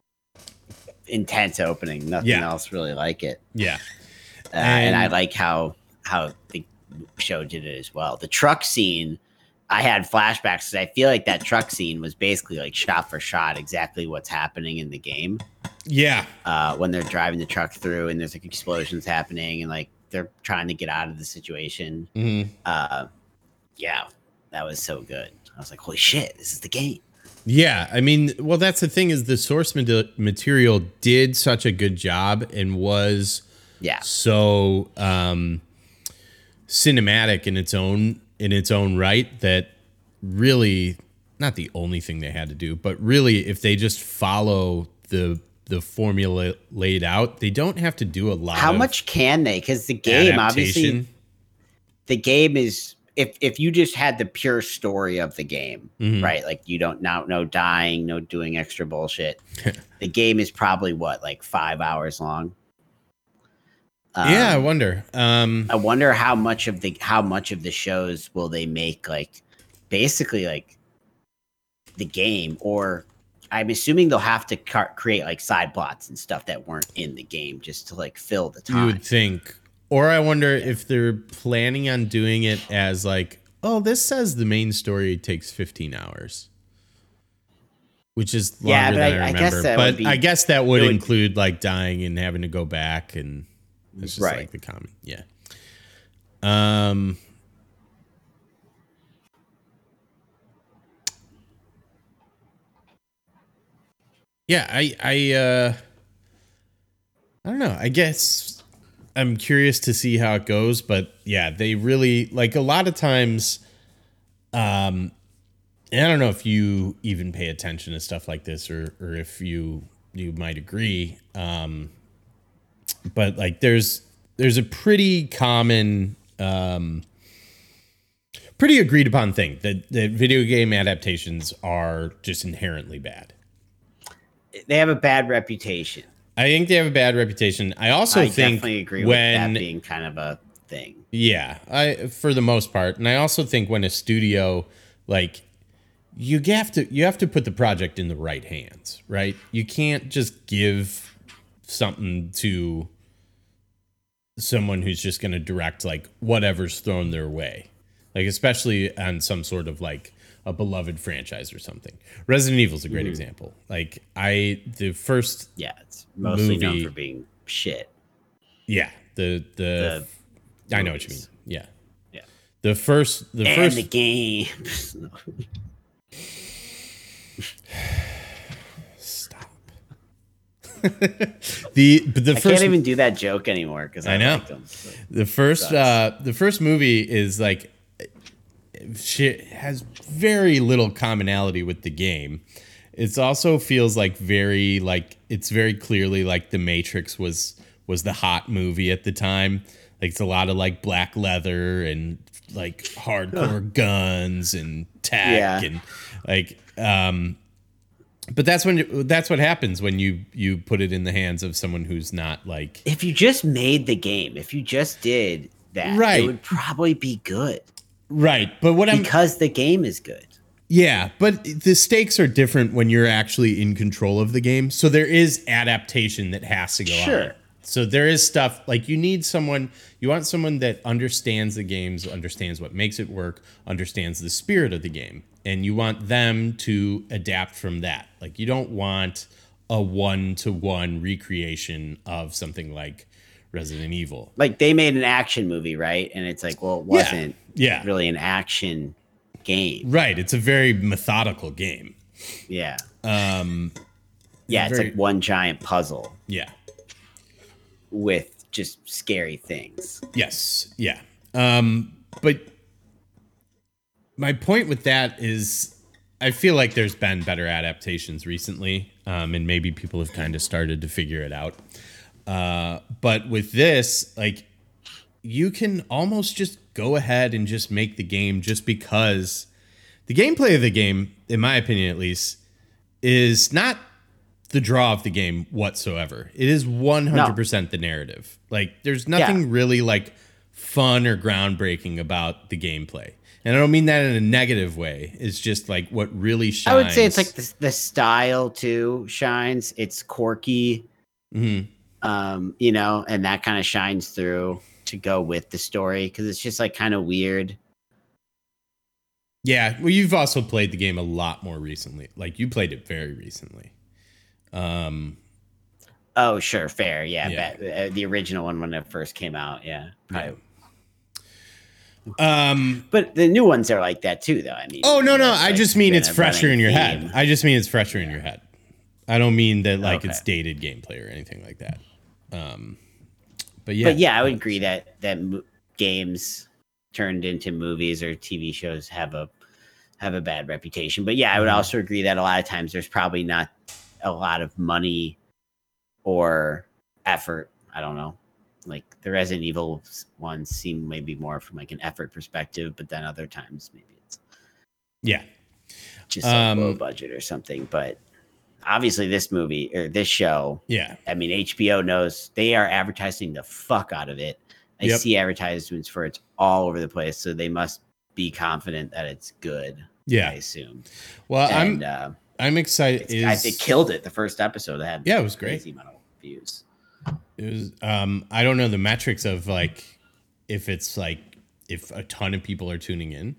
intense opening. Nothing Yeah. else really like it. yeah. Uh, and, I like how how the show did it as well. The truck scene, I had flashbacks because I feel like that truck scene was basically like shot for shot exactly what's happening in the game. Yeah. Uh, when they're driving the truck through and there's like explosions happening and like they're trying to get out of the situation. Mhm. Uh, yeah, that was so good. I was like, holy shit, this is the game. Yeah, I mean, well, that's the thing is the source material did such a good job and was Yeah, so um, cinematic in its own in its own right that really not the only thing they had to do, but really if they just follow the the formula laid out, they don't have to do a lot. how much can they? Because the game, obviously, the game is if if you just had the pure story of the game, Mhm. right? Like you don't now no dying, no doing extra bullshit. the game is probably what like five hours long. yeah, I Um, wonder. Um, I wonder how much of the how much of the shows will they make like basically like the game or I'm assuming they'll have to car- create like side plots and stuff that weren't in the game just to like fill the time. You would think. Or I wonder if they're planning on doing it as like, oh, this says the main story takes 15 hours. Which is longer Yeah, but than I, I- I remember. guess that but would be- I guess that would, would- include like dying and having to go back and it's just Right. like the common. Yeah. Um Yeah, I I uh I don't know. I guess I'm curious to see how it goes, but yeah, they really like a lot of times um and I don't know if you even pay attention to stuff like this or or if you you might agree. Um but like there's there's a pretty common um pretty agreed upon thing that that video game adaptations are just inherently bad. They have a bad reputation. I think they have a bad reputation. I also I think definitely agree when with that being kind of a thing. Yeah, I for the most part, and I also think when a studio like you have to you have to put the project in the right hands, right? You can't just give something to someone who's just going to direct like whatever's thrown their way. Like especially on some sort of like a beloved franchise or something. Resident Evil's a great example. Like I the first Yeah, it's mostly known for being shit. yeah, the the, The I know what you mean. Yeah. Yeah. The first the and first the games. Stop. the but the I first can't even do that joke anymore because I, I know. liked them. the first uh the first movie is like shit has very little commonality with the game. It also feels like very like it's very clearly like The Matrix was was the hot movie at the time. Like it's a lot of like black leather and like hardcore guns and tech Yeah. and like um but that's when that's what happens when you you put it in the hands of someone who's not like If you just made the game, if you just did that, Right. it would probably be good right but what i'm because the game is good. Yeah, but the stakes are different when you're actually in control of the game. So there is adaptation that has to go on. Sure. So there is stuff like you need someone, you want someone that understands the games, understands what makes it work, understands the spirit of the game, and you want them to adapt from that. Like you don't want a one to one recreation of something like Resident Evil. Like they made an action movie, right? And it's like, well, it wasn't Yeah. Really an action game. Right. It's a very methodical game. Yeah. Um, Yeah, it's very- like one giant puzzle yeah. with just scary things. Yes. Yeah. Um, but my point with that is I feel like there's been better adaptations recently, um, and maybe people have kind of started to figure it out. Uh, but with this, like, you can almost just go ahead and just make the game just because the gameplay of the game, in my opinion at least, is not the draw of the game whatsoever. It is 100% the narrative. Like there's nothing really like fun or groundbreaking about the gameplay. And I don't mean that in a negative way. It's just like what really shines. I would say it's like the, the style too shines. It's quirky, Mhm. um, you know, and that kind of shines through to go with the story because it's just like kind of weird. Yeah, well you've also played the game a lot more recently. Like you played it very recently. Um Oh, sure, fair, yeah. Yeah. but, uh, the original one when it first came out, yeah. probably. um But the new ones are like that too, though. I mean, Oh no, no, I like, just mean it's fresher in your theme. head. I just mean it's fresher in your head. I don't mean that like it's dated gameplay or anything like that. Um but yeah. But yeah, I would agree that that mo- games turned into movies or TV shows have a have a bad reputation. But yeah, I would Mhm. also agree that a lot of times there's probably not a lot of money or effort. I don't know. Like the Resident Evil ones seem maybe more from like an effort perspective, but then other times maybe it's Yeah. just like low Um, budget or something. But obviously, this movie or this show Yeah. I mean, HBO knows they are advertising the fuck out of it. I Yep. see advertisements for it all over the place, so they must be confident that it's good. Yeah, I assume. Well, and I'm uh, I'm excited. it's, I, it killed it. The first episode that had Yeah, it was great. amount of views. It was um I don't know the metrics of like if it's like if a ton of people are tuning in.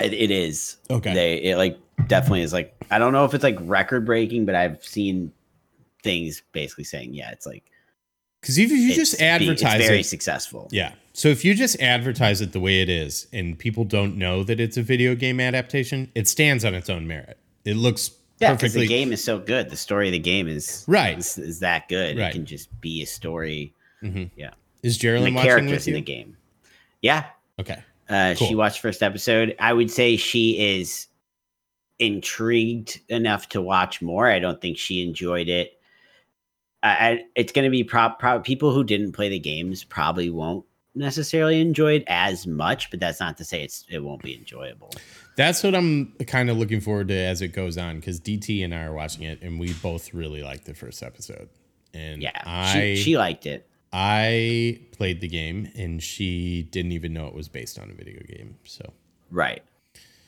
It, it is Okay. They it like definitely is like I don't know if it's like record breaking, but I've seen things basically saying yeah, it's like Cuz if you just advertise it's very it, successful. yeah. So if you just advertise it the way it is and people don't know that it's a video game adaptation, it stands on its own merit. It looks Yeah, because perfectly the game is so good. The story of the game is Right. is, is that good. Right. It can just be a story. Mhm. Yeah. Is Geraldine watching characters with in you? the game. Yeah, Okay. Uh, she watched first episode. I would say she is intrigued enough to watch more. I don't think she enjoyed it. I, I it's going to be prop, prop people who didn't play the games probably won't necessarily enjoyed as much, but that's not to say it's it won't be enjoyable. That's what I'm kind of looking forward to as it goes on because DT and I are watching it and we both really liked the first episode. And Yeah, I she, she liked it. I played the game and she didn't even know it was based on a video game. So Right.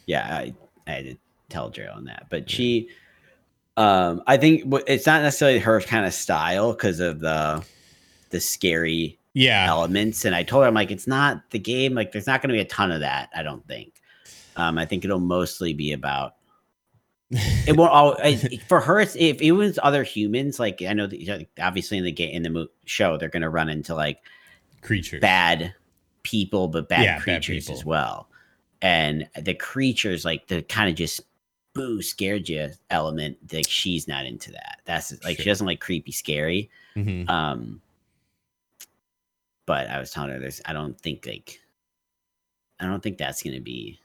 Yeah, I, I had to tell Geraldine that, but she, um, I think it's not necessarily her kind of style because of the the scary yeah, elements. And I told her, I'm like, it's not the game. Like, there's not going to be a ton of that. I don't think. Um, I think it'll mostly be about. It won't all for her. It's, if it was other humans, like I know that obviously in the game in the mo- show they're going to run into like creatures. bad people, but bad Yeah, creatures people. as well. And the creatures, like the kind of just boo scared you element, like she's not into that. That's like she doesn't like creepy, scary. Mhm. Um, but I was telling her there's, I don't think like, I don't think that's gonna be.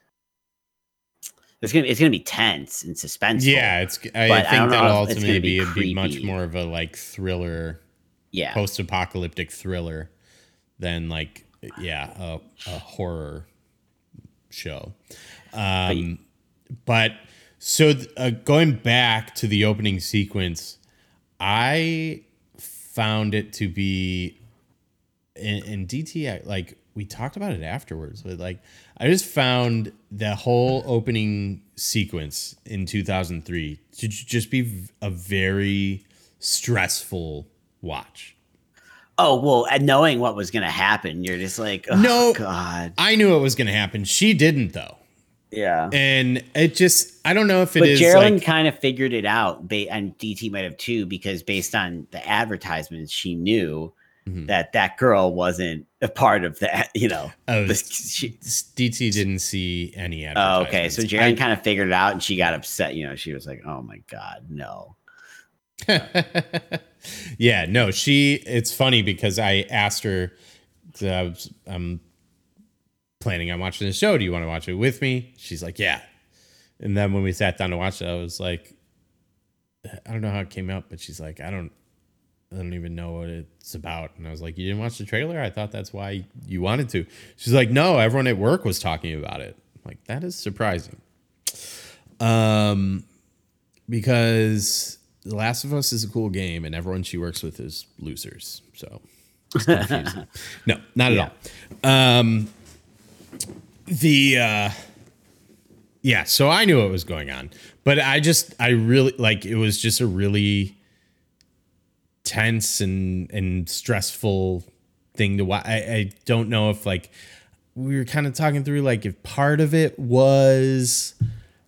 There's gonna, it's gonna be tense and suspenseful. Yeah, it's. I I think don't that'll it's ultimately be be, it'd be much more of a like thriller, yeah, post-apocalyptic thriller, than like yeah a, a horror show. Um, but so th- uh, going back to the opening sequence, I found it to be in, in DT. Like we talked about it afterwards, but like I just found the whole opening sequence in 2003 to just be a very stressful watch. Oh well, and knowing what was gonna happen, you're just like, oh, No. God, I knew it was going to happen. She didn't though. yeah. And it just, I don't know if it is but Geraldine like, kind of figured it out, and DT might have too, because based on the advertisements, she knew Mhm. that that girl wasn't a part of that. You know, oh, the- she, DT didn't see any oh, okay. So. Geraldine kind of figured it out, and she got upset. You know, she was like, "Oh my god, no." yeah, no, she. It's funny because I asked her. I was, I'm planning on watching the show. Do you want to watch it with me? She's like, yeah. And then when we sat down to watch it, I was like, I don't know how it came out, but she's like, I don't, I don't even know what it's about. And I was like, you didn't watch the trailer? I thought that's why you wanted to. She's like, no, everyone at work was talking about it. I'm like that is surprising. Um, because The Last of Us is a cool game, and everyone she works with is losers. So it's no, not at all. Um, the uh, yeah, so I knew what was going on, but I just I really like it was just a really tense and and stressful thing to watch. I, I don't know if like we were kind of talking through like if part of it was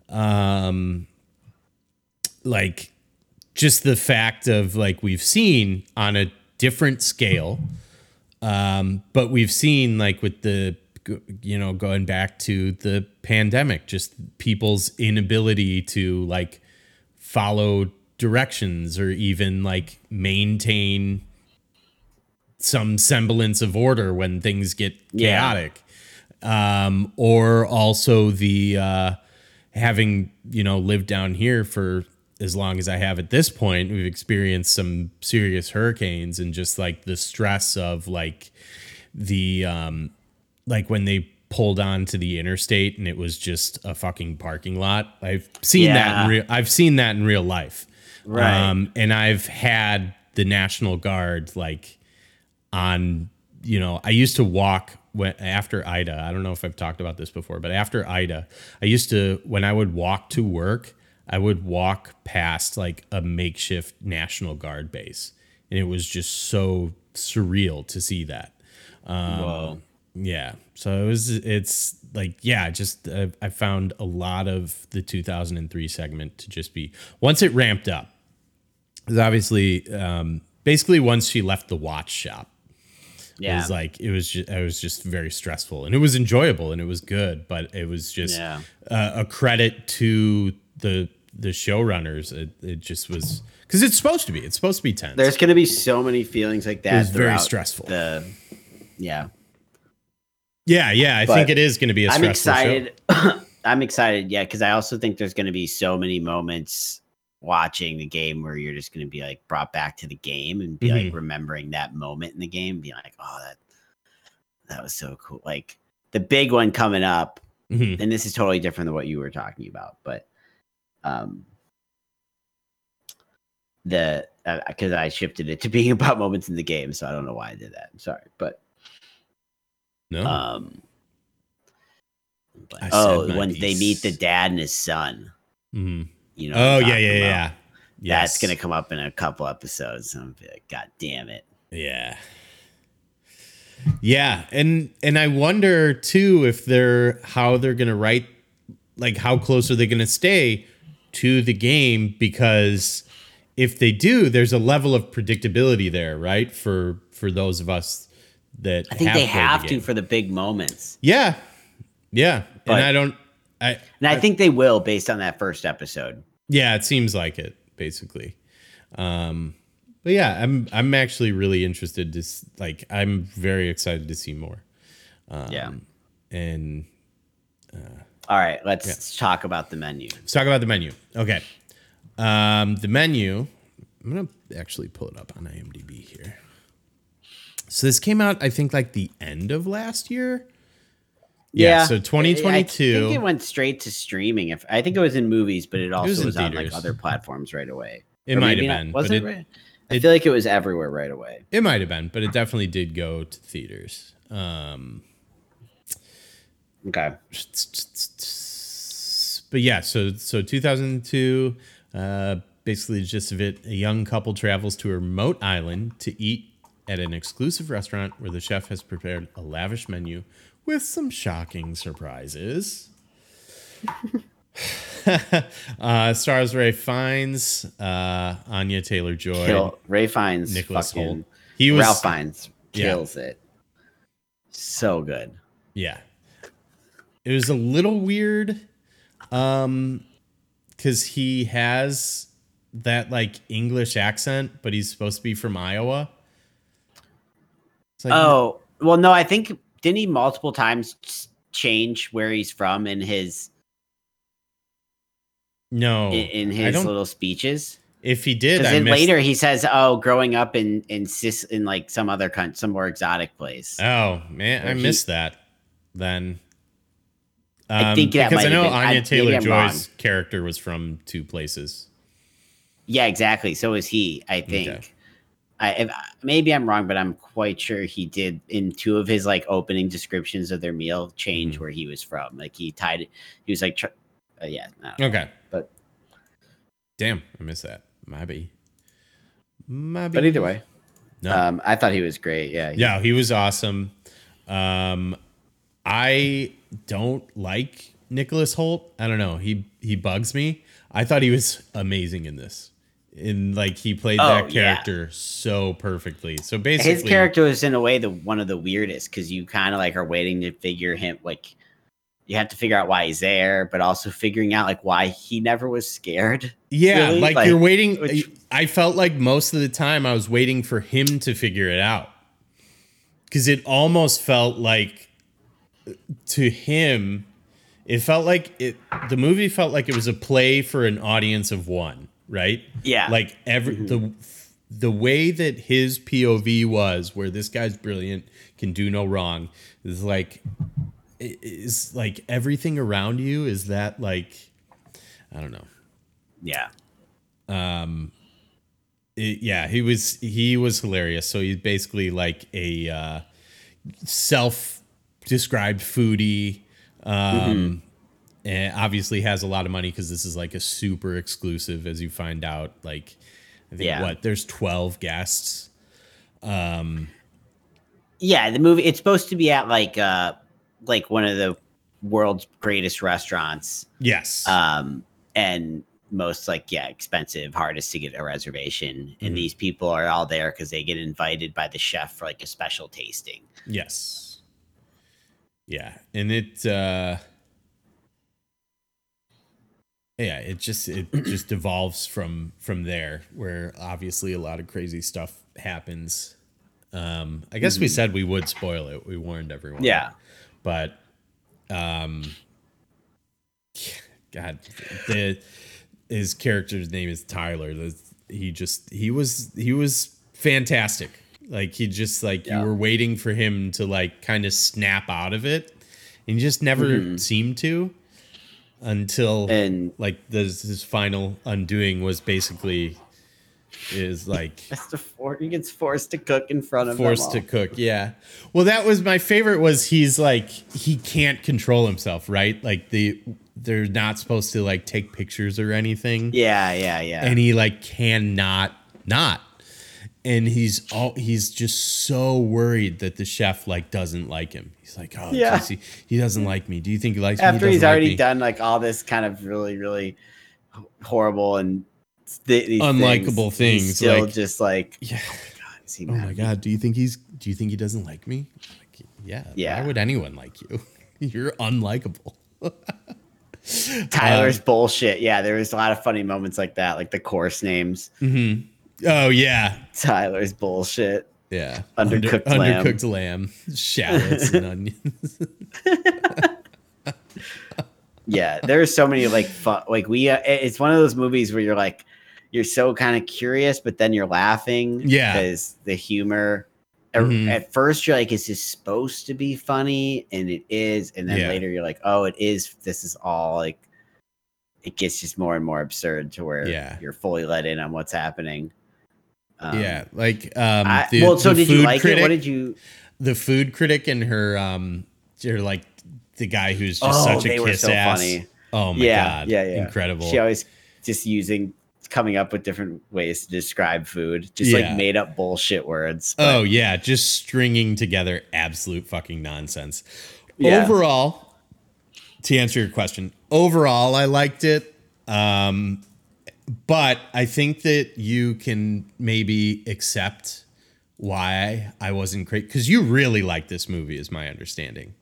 um like just the fact of like we've seen on a different scale um but we've seen like with the you know going back to the pandemic just people's inability to like follow directions or even like maintain some semblance of order when things get Yeah. chaotic um or also the uh having you know lived down here for as long as I have at this point, we've experienced some serious hurricanes and just like the stress of like the um like when they pulled onto the interstate and it was just a fucking parking lot. I've seen that Yeah. in real I've seen that in real life. Right. Um and I've had the National Guard like on you know i used to walk when after ida i don't know if i've talked about this before but after ida i used to when i would walk to work i would walk past like a makeshift national guard base and it was just so surreal to see that um, Whoa. yeah so it was it's like yeah just uh, i found a lot of the 2003 segment to just be once it ramped up because obviously um, basically once she left the watch shop Yeah. it was like it was just it was just very stressful and it was enjoyable and it was good but it was just Yeah. uh, a credit to the the showrunners it, it just was because it's supposed to be it's supposed to be tense There's going to be so many feelings like that. was very stressful. The yeah. yeah yeah i But think it is going to be a I'm stressful show. excited. I'm excited, yeah, because I also think there's going to be so many moments watching the game where you're just going to be like brought back to the game and be like Mhm. remembering that moment in the game, be like, oh, that that was so cool. Like the big one coming up, Mhm. and this is totally different than what you were talking about, but um, the because I shifted it to being about moments in the game, so I don't know why I did that. I'm sorry, but No. um, but, oh, when they meet the dad and his son, Mhm. You know. Oh yeah, yeah, yeah. yeah. That's Yes. gonna come up in a couple episodes. I'm gonna be like, God damn it! Yeah. Yeah, and and I wonder too if they're how they're going to write like how close are they going to stay to the game because if they do there's a level of predictability there, right? For for those of us that I think have they played the have to for the big moments, Yeah. Yeah. But- and I don't I and I think they will based on that first episode. Yeah, it seems like it basically. Um, but yeah, I'm I'm actually really interested to like I'm very excited to see more. Um, yeah. And All right, let's talk about the menu. let's talk about the menu. Okay. Um, the menu. I'm gonna actually pull it up on IMDb here. So this came out, I think, like the end of last year. Yeah, so 2022. I think it went straight to streaming. If I think it was in movies, but it also was was, on like other platforms right away. It Or might have been, Was it? it- right? I it- feel like it was everywhere right away. It might have been, but it definitely did go to theaters. Um, Okay. but yeah, so so 2002, uh, basically just of it. A young couple travels to a remote island to eat at an exclusive restaurant where the chef has prepared a lavish menu with some shocking surprises. uh, stars Ralph Fiennes, uh, Anya Taylor Joy, Ralph Fiennes, Nicholas Hoult. He was Ralph Fiennes Yeah. kills it. So good. Yeah. It was a little weird um cuz he has that like English accent but he's supposed to be from Iowa. Like Oh well, no, I think didn't he multiple times change where he's from in his no. in, in his little speeches? if he did then missed, later he says, "Oh, growing up in in cis in like some other country, some more exotic place." Oh, man, I he- missed that then. I Um, think that because I know been- Anya Taylor. Joy's character was from two places. Yeah, exactly. So is he. I think. Okay. I maybe I'm wrong, but I'm quite sure he did in two of his like opening descriptions of their meal change Mhm. where he was from. Like he tied it. He was like, tr- uh, yeah, no. Okay. But- damn, I missed that. Maybe. Maybe. but either way, No. um, I thought he was great. Yeah, he- Yeah, he was awesome. Um, I don't like Nicholas Hoult. I don't know. He he bugs me. I thought he was amazing in this. In like he played Oh, that yeah. character so perfectly. So basically, his character was in a way the one of the weirdest because you kind of like are waiting to figure him like you have to figure out why he's there, but also figuring out like why he never was scared. Yeah, really, like, like, you're waiting. which- I felt like most of the time I was waiting for him to figure it out because it almost felt like to him, it felt like it. The movie felt like it was a play for an audience of one, right? Yeah, Like every the the way that his POV was, where this guy's brilliant, can do no wrong, is like is like everything around you is that like I don't know. yeah, it- yeah, he was he was hilarious. So he's basically like a uh, self-described foodie, um, and obviously has a lot of money because this is like a super exclusive. As you find out, like I think Yeah. what there's twelve guests. Um, yeah. The movie it's supposed to be at like uh like one of the world's greatest restaurants, Yes, um, and most like yeah expensive, hardest to get a reservation. Mhm. And these people are all there because they get invited by the chef for like a special tasting. yes, yeah, and it. uh yeah it just it just evolves from from there where obviously a lot of crazy stuff happens. Um i guess we said we would spoil it. We warned everyone. Yeah. but um god the his character's name is tyler. The, he just he was he was fantastic. Like he just like Yeah. you were waiting for him to like kind of snap out of it, and he just never Mm-hmm. seemed to until And like this his final undoing was basically is like for- he gets forced to cook in front of forced to cook yeah. Well that was my favorite was he's like he can't control himself right? Like the they're not supposed to like take pictures or anything. Yeah, yeah, yeah. and he like cannot not and he's all he's just so worried that the chef like doesn't like him. He's like oh Yeah. geez, he, he doesn't like me. Do you think he likes me? After He he's doesn't like already done like all this kind of really, really horrible and th- these Unlikable he's things, still like- just like, yeah. Oh my god, is he oh my god do you think he's do you think he doesn't like me? Like, yeah Yeah. why would anyone like you? You're unlikable. Tyler's um, bullshit. Yeah, there was a lot of funny moments like that, like the course names. Mm-hmm. Oh yeah Tyler's bullshit. Yeah. Undercooked lamb. Undercooked lamb. Shallots and onions. Yeah, there's so many like fun, like we. Uh, it's one of those movies where you're like, you're so kind of curious, but then you're laughing. Yeah. because the humor. at- Mhm. At first, you're like, "Is this supposed to be funny?" And it is, and then Yeah. later you're like, "Oh, it is. This is all like." It gets just more and more absurd to where Yeah. you're fully let in on what's happening. Um, yeah. Like um I, the, well, so did you like critic, it? What did you? the food critic and her um her like the guy who's just Oh, such a kiss so ass. funny. Oh my yeah, god. yeah, yeah. Incredible. She always just using coming up with different ways to describe food, just Yeah. like made up bullshit words. but- Oh yeah, just stringing together absolute fucking nonsense. Yeah. Overall, to answer your question, overall I liked it. Um but I think that you can maybe accept why I wasn't great because you really like this movie, is my understanding.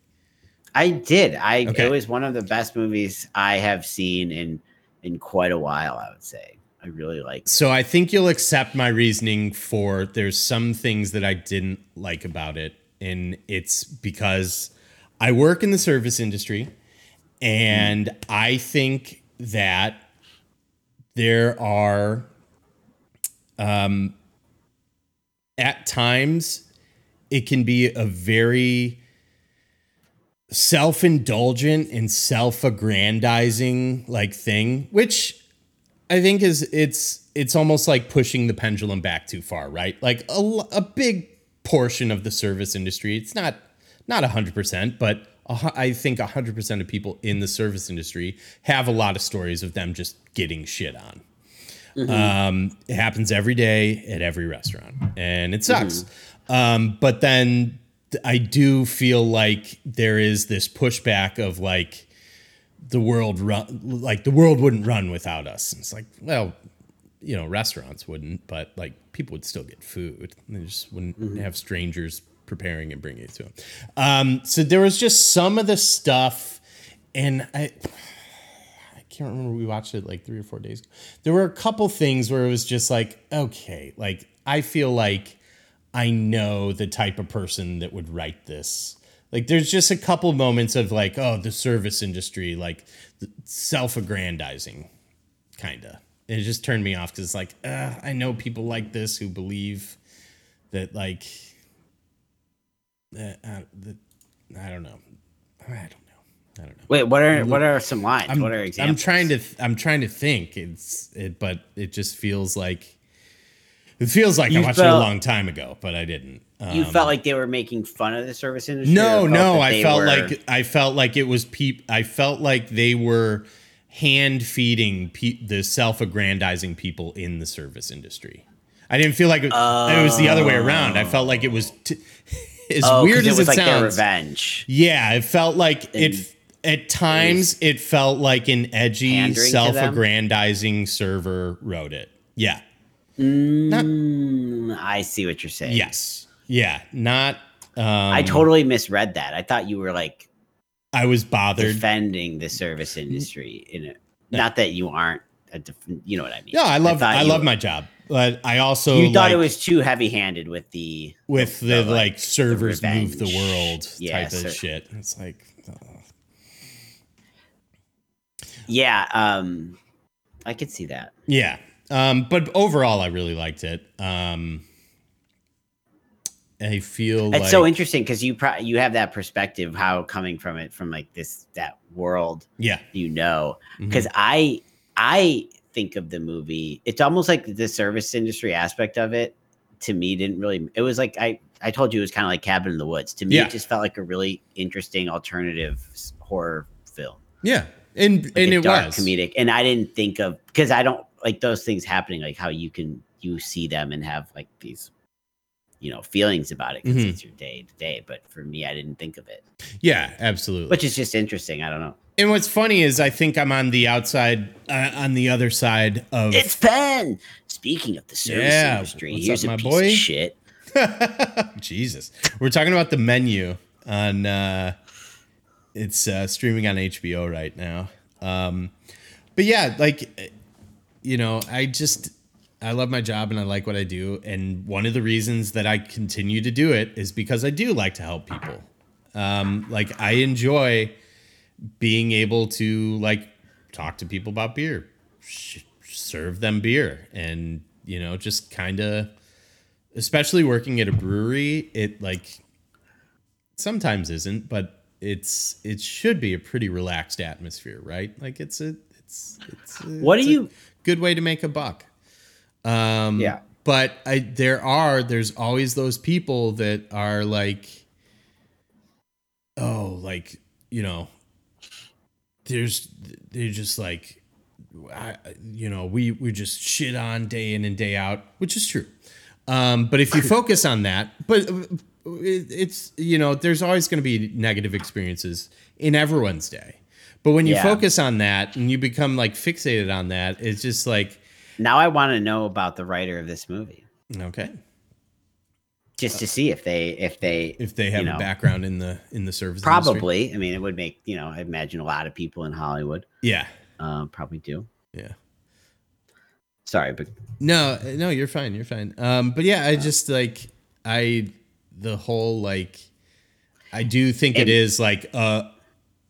I did. I Okay. it was one of the best movies I have seen in in quite a while. I would say I really liked. it. So I think you'll accept my reasoning for there's some things that I didn't like about it. And it's because I work in the service industry and I think that there are um at times it can be a very self-indulgent and self-aggrandizing like thing which I think is it's it's almost like pushing the pendulum back too far, right? Like a, a big portion of the service industry, it's not not 100%, but I think 100% of people in the service industry have a lot of stories of them just getting shit on. Um, it happens every day at every restaurant, and it sucks. Um, but then I do feel like there is this pushback of like the world run like the world wouldn't run without us. And it's like, well, you know, restaurants wouldn't, but like people would still get food. They just wouldn't have strangers preparing and bringing it to them. Um, so there was just some of the stuff, and I. I can't remember. We watched it like three or four days. ago. There were a couple things where it was just like, okay, like I feel like I know the type of person that would write this. Like, there's just a couple moments of like, oh, the service industry, like self-aggrandizing, kind of. It just turned me off because it's like, I know people like this who believe that, like, uh, uh, that, I don't know. I don't know. I don't know. Wait, what are what are some lines? I'm, what are examples? I'm trying to th- I'm trying to think. It's it, but it just feels like it feels like I You watched it a long time ago, but I didn't. Um, You felt like they were making fun of the service industry. no, no. I felt were- like I felt like it was peep. I felt like they were hand feeding pe- the self-aggrandizing people in the service industry. I didn't feel like it, it was the other way around. I felt like it was t- as oh, weird it as was it like their sounds. revenge. Yeah, it felt like And it. At times, it felt like an edgy, Pandering to them? self-aggrandizing server wrote it. Yeah. Mm, I see what you're saying. Yes. Yeah. Not. Um, I totally misread that. I thought you were like I was bothered. defending the service industry in it. Not that you aren't. A def- you know what I mean? Yeah, I love. I, you- love my job, but I also You thought like, it was too heavy-handed with the with the, like, servers move the world Yeah, type of shit. It's like, Yeah, um, I could see that. yeah. Um, but overall, I really liked it. Um, I feel It's like so interesting because you pro- you have that perspective, how coming from it from like this that world yeah, you know. Because I I think of the movie, it's almost like the service industry aspect of it. To me, didn't really. It was like I I told you it was kind of like Cabin in the Woods. To me, Yeah. it just felt like a really interesting alternative horror film. yeah, and like and it dark was comedic and i didn't think of because i don't like those things happening like how you can you see them and have like these you know feelings about it because Mhm. it's your day to day but for me i didn't think of it Yeah, absolutely. which is just interesting i don't know and what's funny is I think I'm on the outside, uh, on the other side of. it's pen speaking of the service Yeah, industry what's here's up, a my boy? shit Jesus, we're talking about the menu on. uh It's uh, streaming on HBO right now. Um, but yeah, like you know, I just I love my job and I like what I do, and one of the reasons that I continue to do it is because I do like to help people. Um, like I enjoy being able to like talk to people about beer, sh- serve them beer, and you know, just kind of, especially working at a brewery, it like sometimes isn't, but it's it should be a pretty relaxed atmosphere, right? Like it's a it's it's a, what do you good way to make a buck. Um, Yeah. But I there are there's always those people that are like, oh, like you know, there's they're just like, I, you know, we we just shit on day in and day out, which is true. Um, but if you focus on that, but uh, it, it's you know, there's always going to be negative experiences in everyone's day. But when you Yeah. focus on that and you become like fixated on that, it's just like now i want to know about the writer of this movie okay. Just to see if they if they If they have you a background in the in the service, industry. probably i mean it would make you know i imagine a lot of people in hollywood yeah, uh, probably do yeah. sorry but No, no, you're fine. You're fine. Um, but yeah, I just like I the whole like I do think it is like a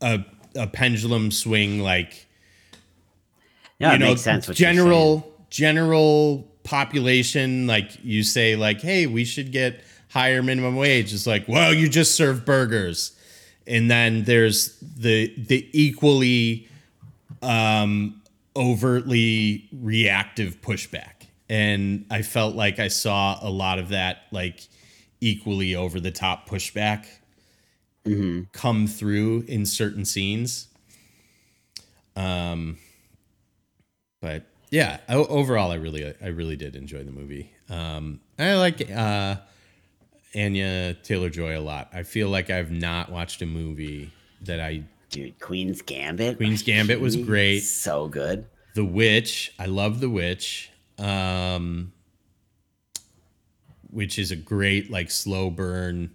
a a pendulum swing like yeah you it know makes sense what you're general general population like you say like hey we should get higher minimum wage. It's like well you just serve burgers. And then there's the the equally um overtly reactive pushback. And i felt like i saw a lot of that like equally over the top pushback come through in certain scenes. Um but yeah overall i really i really did enjoy the movie um i like uh anya taylor joy a lot i feel like i've not watched a movie that i Dude, Queen's Gambit. Queen's Gambit was great. So good. the witch i love the witch um which is a great like slow burn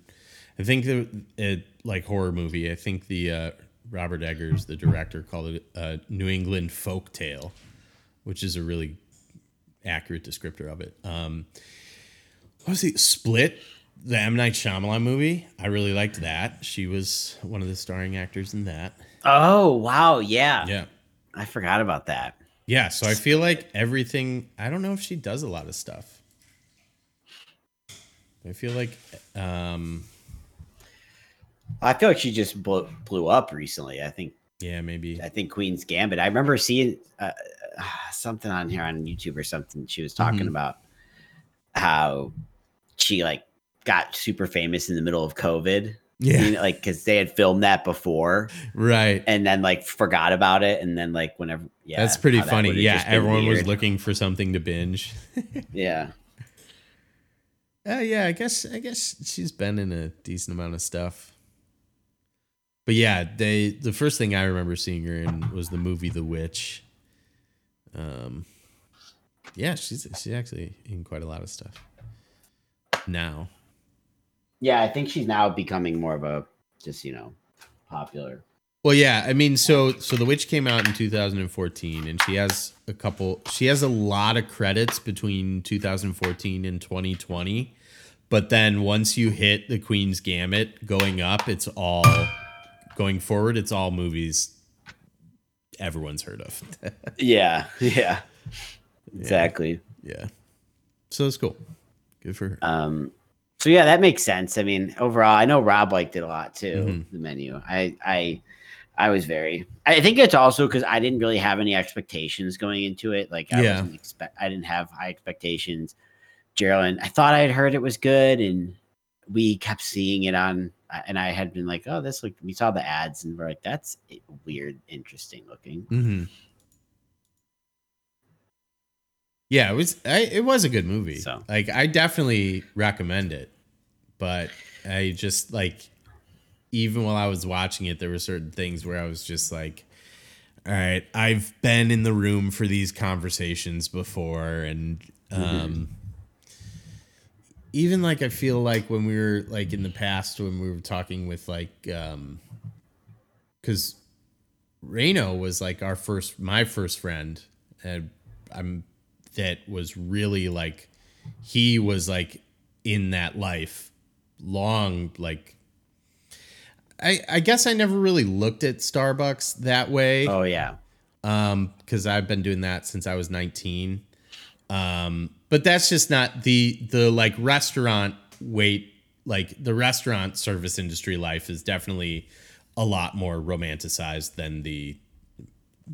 i think the it, like horror movie i think the uh robert eggers the director called it a new england folk tale which is a really accurate descriptor of it um what was it split the M Night Shyamalan movie. I really liked that. She was one of the starring actors in that. Oh, wow. Yeah. Yeah. I forgot about that. Yeah, so I feel like everything. I don't know if she does a lot of stuff. I feel like, um, I feel like she just blew, blew up recently. I think yeah, maybe. I think Queen's Gambit. I remember seeing uh, uh, something on here on YouTube or something. She was talking Mhm. about how she like got super famous in the middle of COVID. Yeah, You know, like because they had filmed that before right. and then like forgot about it. And then like whenever, yeah, That's pretty how that funny. Yeah, everyone was looking for something to binge. Yeah. Uh, yeah, I guess I guess she's been in a decent amount of stuff. But yeah, they the first thing I remember seeing her in was the movie The Witch. Um, yeah, she's she's actually in quite a lot of stuff now. Yeah. I think she's now becoming more of a just, you know, popular. Well, yeah, I mean, so so The Witch came out in 2014, and she has a couple. She has a lot of credits between 2014 and 2020, but then once you hit the Queen's Gambit going up, it's all going forward. It's all movies everyone's heard of. Yeah. Yeah. Exactly. yeah, so it's cool. Good for her. Um, So yeah, that makes sense. I mean, overall, I know Rob liked it a lot too. Mhm. The menu, I, I, I was very. I think it's also because I didn't really have any expectations going into it. Like I Yeah. wasn't expect. I didn't have high expectations. Geraldine, I thought I had heard it was good, and we kept seeing it on. And I had been like, "Oh, this look." We saw the ads, and we're like, "That's weird, interesting looking." Mm-hmm. Yeah, it was. I, it was a good movie. So. like, I definitely recommend it. But I just like, even while I was watching it, there were certain things where I was just like, "All right, I've been in the room for these conversations before," and um, even like I feel like when we were like in the past when we were talking with like, um, because Reno was like our first, my first friend, and I'm that was really like he was like in that life long like I I guess I never really looked at Starbucks that way. Oh yeah, um because I've been doing that since I was 19 um but that's just not the the like restaurant wait like the restaurant service industry life is definitely a lot more romanticized than the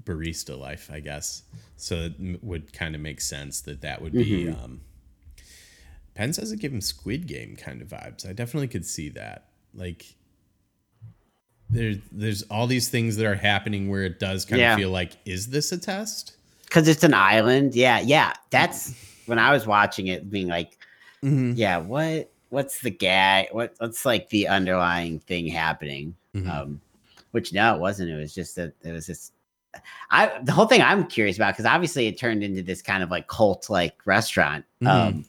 barista life I guess so it m- would kind of make sense that that would be um Penn says it give him Squid Game kind of vibes I definitely could see that like there's there's all these things that are happening where it does kind Yeah. of feel like is this a test because it's an island. Yeah, yeah. That's when I was watching it, being like, yeah, what what's the guy? What what's like the underlying thing happening? Mhm. Um, which no, it wasn't. It was just that it was just I the whole thing I'm curious about because obviously it turned into this kind of like cult like restaurant. Mhm. Um,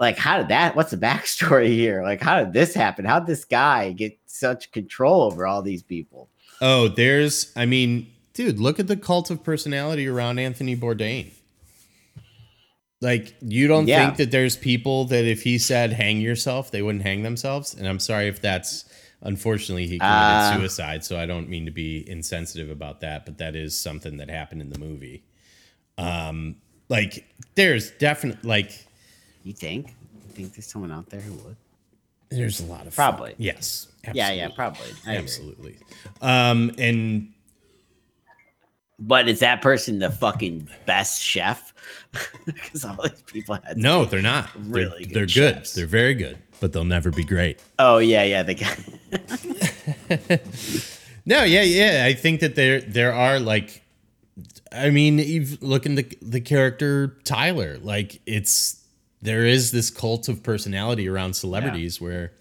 like how did that? What's the backstory here? Like how did this happen? How did this guy get such control over all these people? Oh, there's, I mean, dude, look at the cult of personality around Anthony Bourdain. Like, you don't Yeah. think that there's people that if he said hang yourself, they wouldn't hang themselves? And I'm sorry if that's, unfortunately, he committed Uh. suicide. So I don't mean to be insensitive about that, but that is something that happened in the movie. Um, like, there's definitely, like, You think? You think there's someone out there who would? there's a lot of Probably. yes, Yeah, yeah, probably. I agree. absolutely. Um, and But is that person the fucking best chef? Because all these people had. No, they're not. They're- Really good they're, good. They're very good, but they'll never be great. Oh yeah, yeah. The guy. No, yeah, yeah. I think that there there are like, I mean, you look in the the character Tyler. Like, it's there is this cult of personality around celebrities where.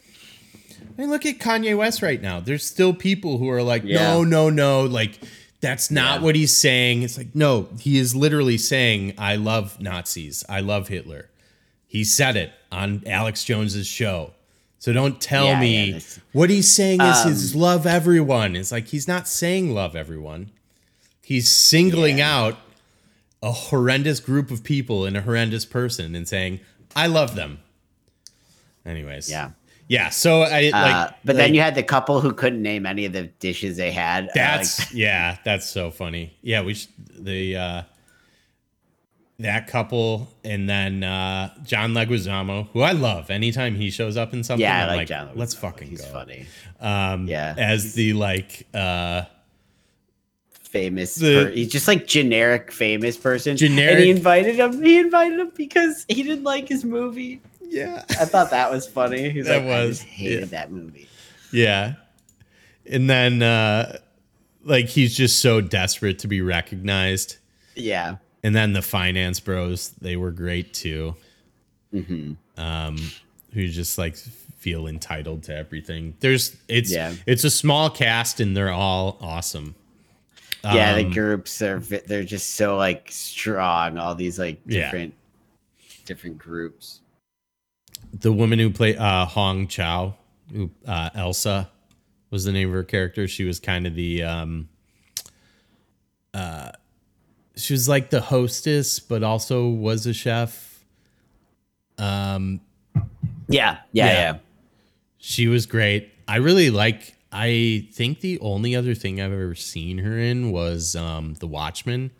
I mean, look at Kanye West right now. There's still people who are like, no, no, no. Like, that's not Yeah. what he's saying. It's like, no, he is literally saying, I love Nazis. I love Hitler. He said it on Alex Jones's show. So don't tell Yeah, yeah, me that's- what he's saying is Um, his love everyone. It's like he's not saying love everyone. He's singling out a horrendous group of people and a horrendous person and saying, I love them. Anyways. Yeah. Yeah. So I like Uh, but then you had the couple who couldn't name any of the dishes they had. uh, That's like- yeah, that's so funny. Yeah, we the uh that couple and then uh John Leguizamo, who I love. Anytime he shows up in something, yeah, I I'm like, like, John. let's fucking He's go. funny. Um Yeah. as the like uh Famous. The- per- he's just like generic famous person. Generic. And he invited him. He invited him because he didn't like his movie. Yeah. I thought that was funny. He's That like, I was- just hated yeah. that movie. Yeah. And then uh like he's just so desperate to be recognized. Yeah. And then the finance bros, they were great too. hmm um, who just like feel entitled to everything. There's it's Yeah. it's a small cast and they're all awesome. Yeah, the Um, groups are they're just so like strong. All these like Yeah. different different groups. The woman who played uh, Hong Chau, who uh, Elsa was the name of her character. She was kind of the um, uh, she was like the hostess, but also was a chef. Um, Yeah, yeah, Yeah. yeah. She was great. I really like. I think the only other thing I've ever seen her in was um, The Watchmen,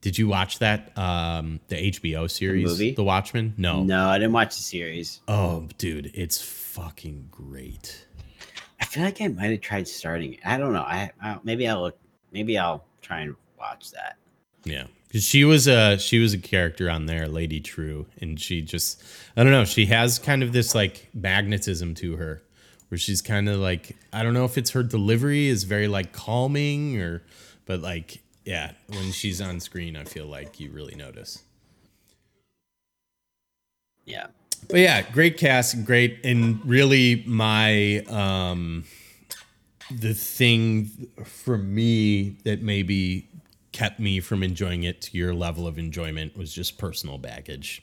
Did you watch that? Um, the HBO series, movie? The Watchmen? No. No, I didn't watch the series. Oh, dude, it's fucking great. I feel like I might have tried starting. it. I don't know. I, I maybe I'll look. Maybe I'll try and watch that. Yeah, 'Cause she was a she was a character on there, Lady Trieu, and she just I don't know. She has kind of this like magnetism to her, where she's kind of like I don't know if it's her delivery is very like calming or, but like yeah, when she's on screen, I feel like you really notice. Yeah. But yeah, great cast, great, and really my um the thing for me that maybe kept me from enjoying it to your level of enjoyment was just personal baggage.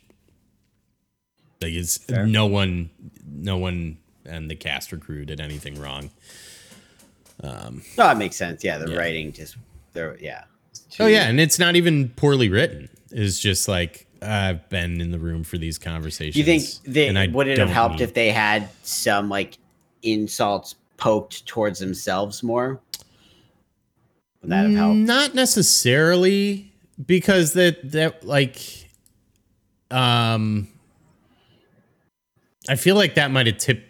Like it's no one, no one, and the cast or crew did anything wrong. Um, No, that makes sense. Yeah, the Yeah. writing just there. Yeah. It's Oh yeah, and it's not even poorly written. It's just like I've been in the room for these conversations. You think they would it have helped need- if they had some like insults poked towards themselves more? Would that have helped? Not necessarily because that that like um I feel like that might have tipped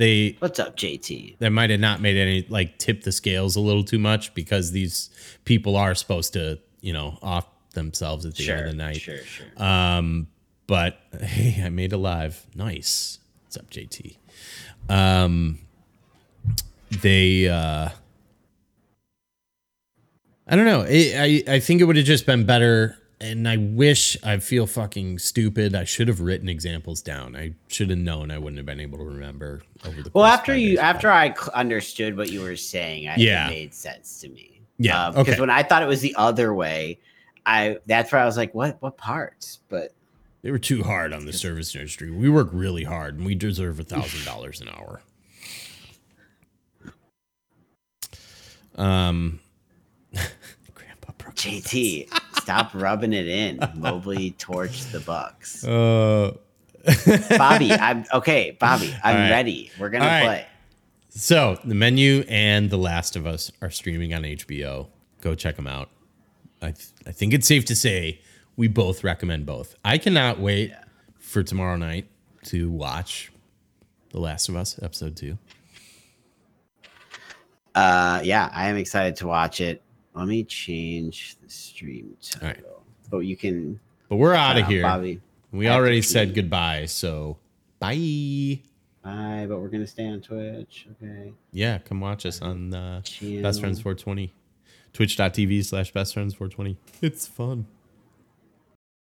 they What's up, JT? that might have not made any like tip the scales a little too much because these people are supposed to, you know, off themselves at the Sure, end of the night. sure, sure. Um, but hey, I made a live. Nice. What's up, JT? Um, they, uh, I don't know. I, I think it would have just been better. And I wish I feel fucking stupid. I should have written examples down. I should have known I wouldn't have been able to remember over the Well, course of after you, after I understood what you were saying, I, Yeah. it made sense to me. Yeah, because okay. when I thought it was the other way, I that's where I was like, what, what parts? But They were too hard on the service industry. We work really hard and we deserve a thousand dollars an hour. Um. JT, stop rubbing it in. Mobley torched the Bucks. Uh Bobby, I'm okay. Bobby, I'm right. ready. We're gonna right. play. so the menu and The Last of Us are streaming on HBO. Go check them out. I th- I think it's safe to say we both recommend both. I cannot wait for tomorrow night to watch The Last of Us episode two. Uh, yeah, I am excited to watch it. Let me change the stream title. right. But you can But we're out of here. Bobby. We already said goodbye, so bye. Bye, but we're gonna stay on Twitch. Okay. Yeah, come watch us on uh, Channel. Best Friends 420. Twitch.tv slash Best Friends 420. It's fun.